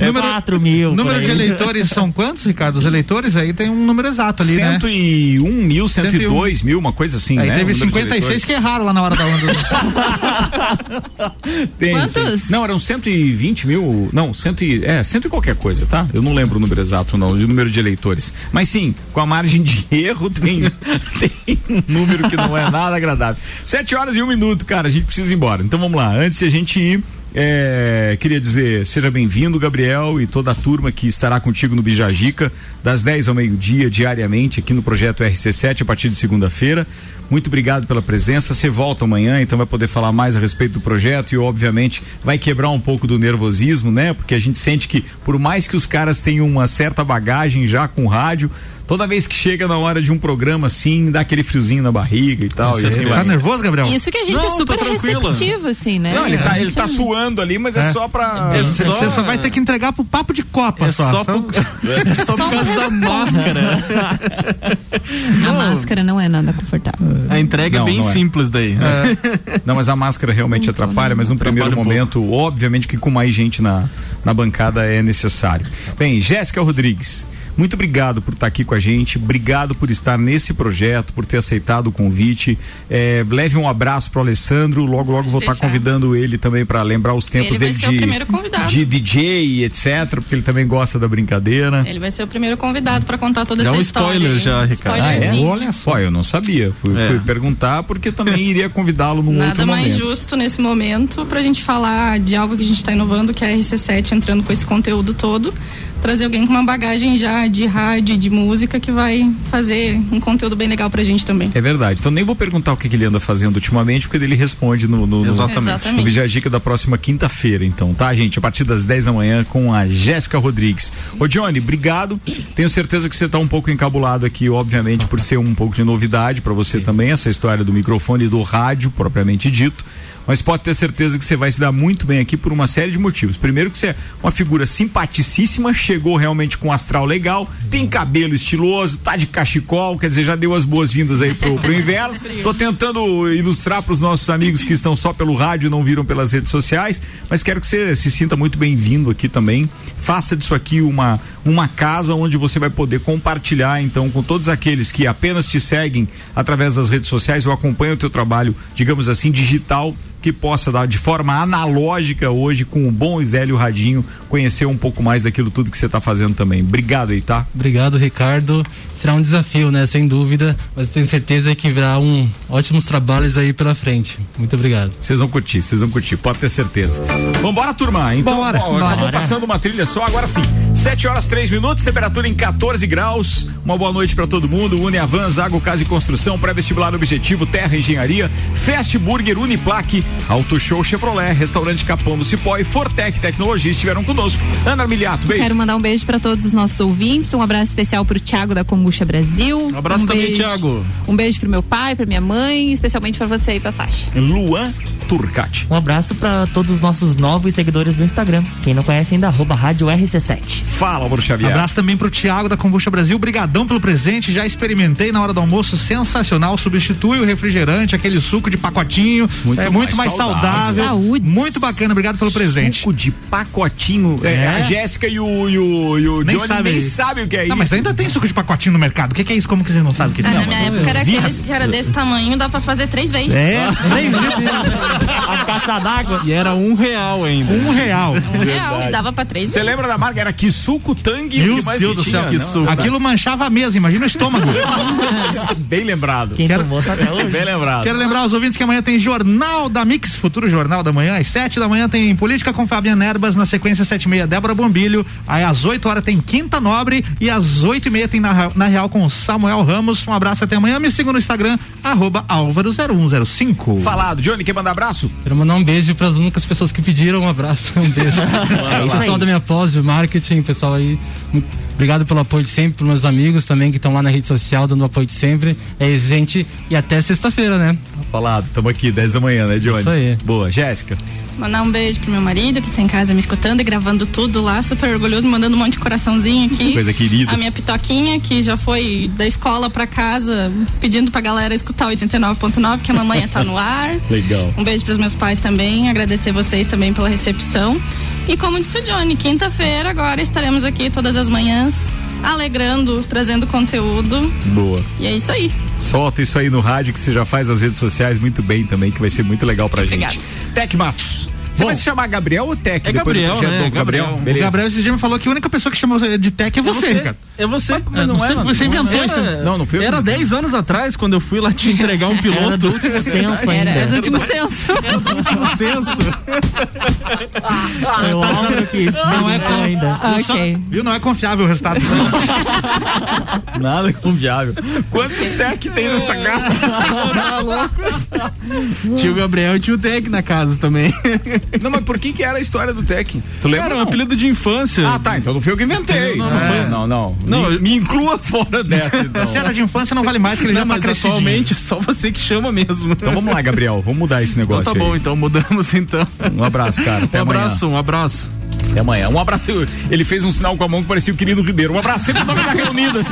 É 4 mil. Número de eleitores são quantos, Ricardo? Os eleitores aí tem um número exato ali, né? 101 mil, 102 mil, uma coisa assim, Aí né? teve O número de 56 eleitores. que erraram lá na hora da onda. Tem, Quantos? tem. Não, eram 120 mil. Não, cento e, é, cento e qualquer coisa, tá? Eu não lembro o número exato, não, de número de eleitores. Mas sim, com a margem de erro, tem, tem um número que não é nada agradável. Sete horas e um minuto, cara, a gente precisa ir embora. Então vamos lá, antes de a gente ir. É, queria dizer, seja bem-vindo, Gabriel, e toda a turma que estará contigo no Bijagica, das 10 ao meio-dia, diariamente, aqui no projeto RC7, a partir de segunda-feira. Muito obrigado pela presença. Você volta amanhã, então vai poder falar mais a respeito do projeto e, obviamente, vai quebrar um pouco do nervosismo, né? Porque a gente sente que, por mais que os caras tenham uma certa bagagem já com rádio, toda vez que chega na hora de um programa assim, dá aquele friozinho na barriga e tal. E assim Tá vai. nervoso, Gabriel? Isso que a gente Não, é super receptivo, assim, né? Não, ele tá, ele gente tá é- suando ali, mas é, É. só pra. É Você só- só vai ter que entregar pro papo de copa É só. só, Só- por, é só por causa da máscara. A máscara não é nada confortável. A entrega Não, é bem não é. simples daí. Não, mas a máscara realmente atrapalha, mas num primeiro um momento, obviamente que com mais gente na, na bancada é necessário. Bem, Jéssica Rodrigues, muito obrigado por estar aqui com a gente, obrigado por estar nesse projeto, por ter aceitado o convite. É, leve um abraço pro Alessandro, logo logo vou estar deixar. convidando ele também para lembrar os tempos Ele vai dele o de, de DJ etc, porque ele também gosta da brincadeira. Ele vai ser o primeiro convidado pra contar toda Dá essa um história. spoiler hein? já, Ricardo. Spoilerzinho. Olha Pô, eu não sabia, fui, É. fui perguntar porque também iria convidá-lo num Nada outro mais momento. justo nesse momento pra gente falar de algo que a gente tá inovando, que é a RC7 entrando com esse conteúdo todo. Trazer alguém com uma bagagem já de rádio e de música que vai fazer um conteúdo bem legal pra gente também. É verdade. Então nem vou perguntar o que, que ele anda fazendo ultimamente, porque ele responde no, no, no, Exatamente. Exatamente. no Bijagica da próxima quinta-feira, então, tá, gente? A partir das 10 da manhã com a Jéssica Rodrigues. Ô, Johnny, obrigado. Tenho certeza que você tá um pouco encabulado aqui, obviamente, por ser um pouco de novidade para você também, essa história do microfone e do rádio, propriamente dito. Mas pode ter certeza que você vai se dar muito bem aqui por uma série de motivos. Primeiro que você é uma figura simpaticíssima, chegou realmente com um astral legal, tem cabelo estiloso, tá de cachecol, quer dizer, já deu as boas-vindas aí pro, pro inverno. Tô tentando ilustrar para os nossos amigos que estão só pelo rádio e não viram pelas redes sociais, mas quero que você se sinta muito bem-vindo aqui também. Faça disso aqui uma, uma casa onde você vai poder compartilhar então com todos aqueles que apenas te seguem através das redes sociais ou acompanham o teu trabalho, digamos assim, digital que possa dar de forma analógica hoje com o bom e velho radinho conhecer um pouco mais daquilo tudo que você está fazendo também. Obrigado aí, tá? Obrigado, Ricardo. Será um desafio, né? Sem dúvida, mas tenho certeza que virá um ótimos trabalhos aí pela frente. Muito obrigado. Vocês vão curtir, vocês vão curtir, pode ter certeza. Vambora, turma. Então, Bora. tô passando uma trilha só, agora sim. 7 horas 3 minutos, temperatura em 14 graus. Uma boa noite para todo mundo. Uniavan, Zago Casa e Construção, pré-vestibular objetivo, Terra Engenharia, Fast Burger, Uniplaque, Auto Show Chevrolet, Restaurante Capão do Cipó e Fortec Tecnologia estiveram conosco. Ana Miliato, beijo. Quero mandar um beijo para todos os nossos ouvintes, um abraço especial pro Thiago da Combucha Brasil. Um abraço também, beijo- Thiago. Um beijo pro meu pai, pra minha mãe, especialmente pra você e pra Sasha. Luan Turcati. Um abraço para todos os nossos novos seguidores do Instagram. Quem não conhece ainda, arroba Rádio RC7. Fala, Bruno Xavier. Abraço também pro Thiago da Combucha Brasil. Brigadão pelo presente. Já experimentei na hora do almoço. Sensacional. Substitui o refrigerante, aquele suco de pacotinho. Muito é muito mais mais saudável. saudável. Saúde. Muito bacana. Obrigado pelo presente. Suco de pacotinho. É, É. a Jéssica e o, e o, e o Nem Johnny sabe. nem sabem o que é Não, isso. mas ainda tem suco de pacotinho no mercado. O que, que é isso? Como que você não sabe o que Ah, é? na minha época era aquele que era desse tamanho, dá pra fazer três vezes. É, três A caixa d'água. E era um real ainda. Um real. Um real e dava pra três Você vezes. lembra da marca? Era Kisuko Tang. Meu o que mais Deus que do tinha? céu. Não, suco. Aquilo manchava a mesa. Imagina o estômago. Bem lembrado. Quem Quero- tomou tá até hoje. Bem lembrado. Quero lembrar aos ouvintes que amanhã tem Jornal da Mix, futuro Jornal da Manhã. Às sete da manhã tem Política com Fabiana Erbas, na sequência sete e meia, Débora Bombilho. Aí às 8 horas tem Quinta Nobre e às oito e meia tem na, na Real com Samuel Ramos. Um abraço até amanhã. Me sigam no Instagram, arroba Álvaro0105. Falado. Johnny, quer mandar abraço? Quero mandar um beijo para as únicas pessoas que pediram um abraço. Um beijo. É pessoal da minha pós de marketing, pessoal aí. muito Obrigado pelo apoio de sempre, pros meus amigos também que estão lá na rede social dando apoio de sempre. É isso, gente. E até sexta-feira, né? Falado. Estamos aqui, 10 da manhã, né, Johnny? Isso aí. Boa. Jéssica. Mandar um beijo pro meu marido que tá em casa me escutando e gravando tudo lá, super orgulhoso, me mandando um monte de coraçãozinho aqui. Coisa querida. A minha pitoquinha, que já foi da escola pra casa, pedindo pra galera escutar o 89.9, que a mamãe tá no ar. Legal. Um beijo pros meus pais também, agradecer vocês também pela recepção. E como disse o Johnny, quinta-feira agora estaremos aqui todas as manhãs, alegrando, trazendo conteúdo. Boa. E é isso aí. Solta isso aí no rádio que você já faz nas redes sociais muito bem também, que vai ser muito legal pra gente. Obrigada. Tec Matos. Você vai se chamar Gabriel ou Tec? É depois do Gabriel, né? novo? Gabriel. Gabriel. O. Gabriel esse dia me falou que a única pessoa que chamou de Tec é você, Ricardo. É você. Mas não é, você inventou isso. Não, não foi. Era 10 anos atrás, quando eu fui lá te entregar um Era piloto. do último senso ainda. Era do último censo. Um senso. Foi o Álvaro que Não é ainda. Ah, viu? Não é confiável o resultado. Nada confiável. Quantos Tec tem nessa casa? Tio Gabriel e tio Tec na casa também. Não, mas por que que era a história do Tec? Tu lembra? Era um apelido de infância. Ah, tá. Então não fui eu que inventei. Não, não, É. foi. não, não. Não, me, me inclua fora dessa, então. Se era de infância, não vale mais, que ele Não, já tá mas crescidinho. atualmente é só você que chama mesmo. Então vamos lá, Gabriel. Vamos mudar esse Então negócio tá bom, aí. então mudamos então. Um abraço, cara. Até um amanhã. abraço, um abraço. Até amanhã. Um abraço. Ele fez um sinal com a mão que parecia o querido Ribeiro. Um abraço sempre nome da Reunidas.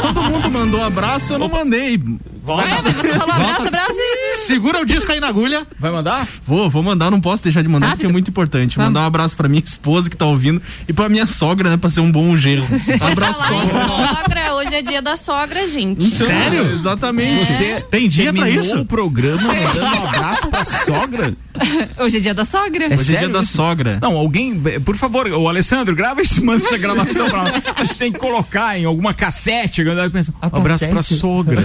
Todo mundo mandou abraço, eu não mandei. É, mas você falou abraço, abraço e... Segura o disco aí na agulha. Vai mandar? Vou, vou mandar, não posso deixar de mandar porque é muito importante. Vamos. Mandar um abraço pra minha esposa que tá ouvindo e pra minha sogra, né, pra ser um bom gerro. Abraço, sogra. sogra, hoje é dia da sogra, gente. Então, Sério? Exatamente. Você Tem dia pra isso? o programa mandando um abraço pra sogra? Hoje é dia da sogra. É Hoje é dia da sogra. Não, alguém, por favor, o Alessandro, grava isso, manda essa gravação pra nós. A gente tem que colocar em alguma cassete. A galera pensa, A um abraço pra sogra.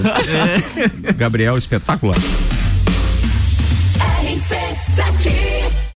Gabriel, espetacular. RC7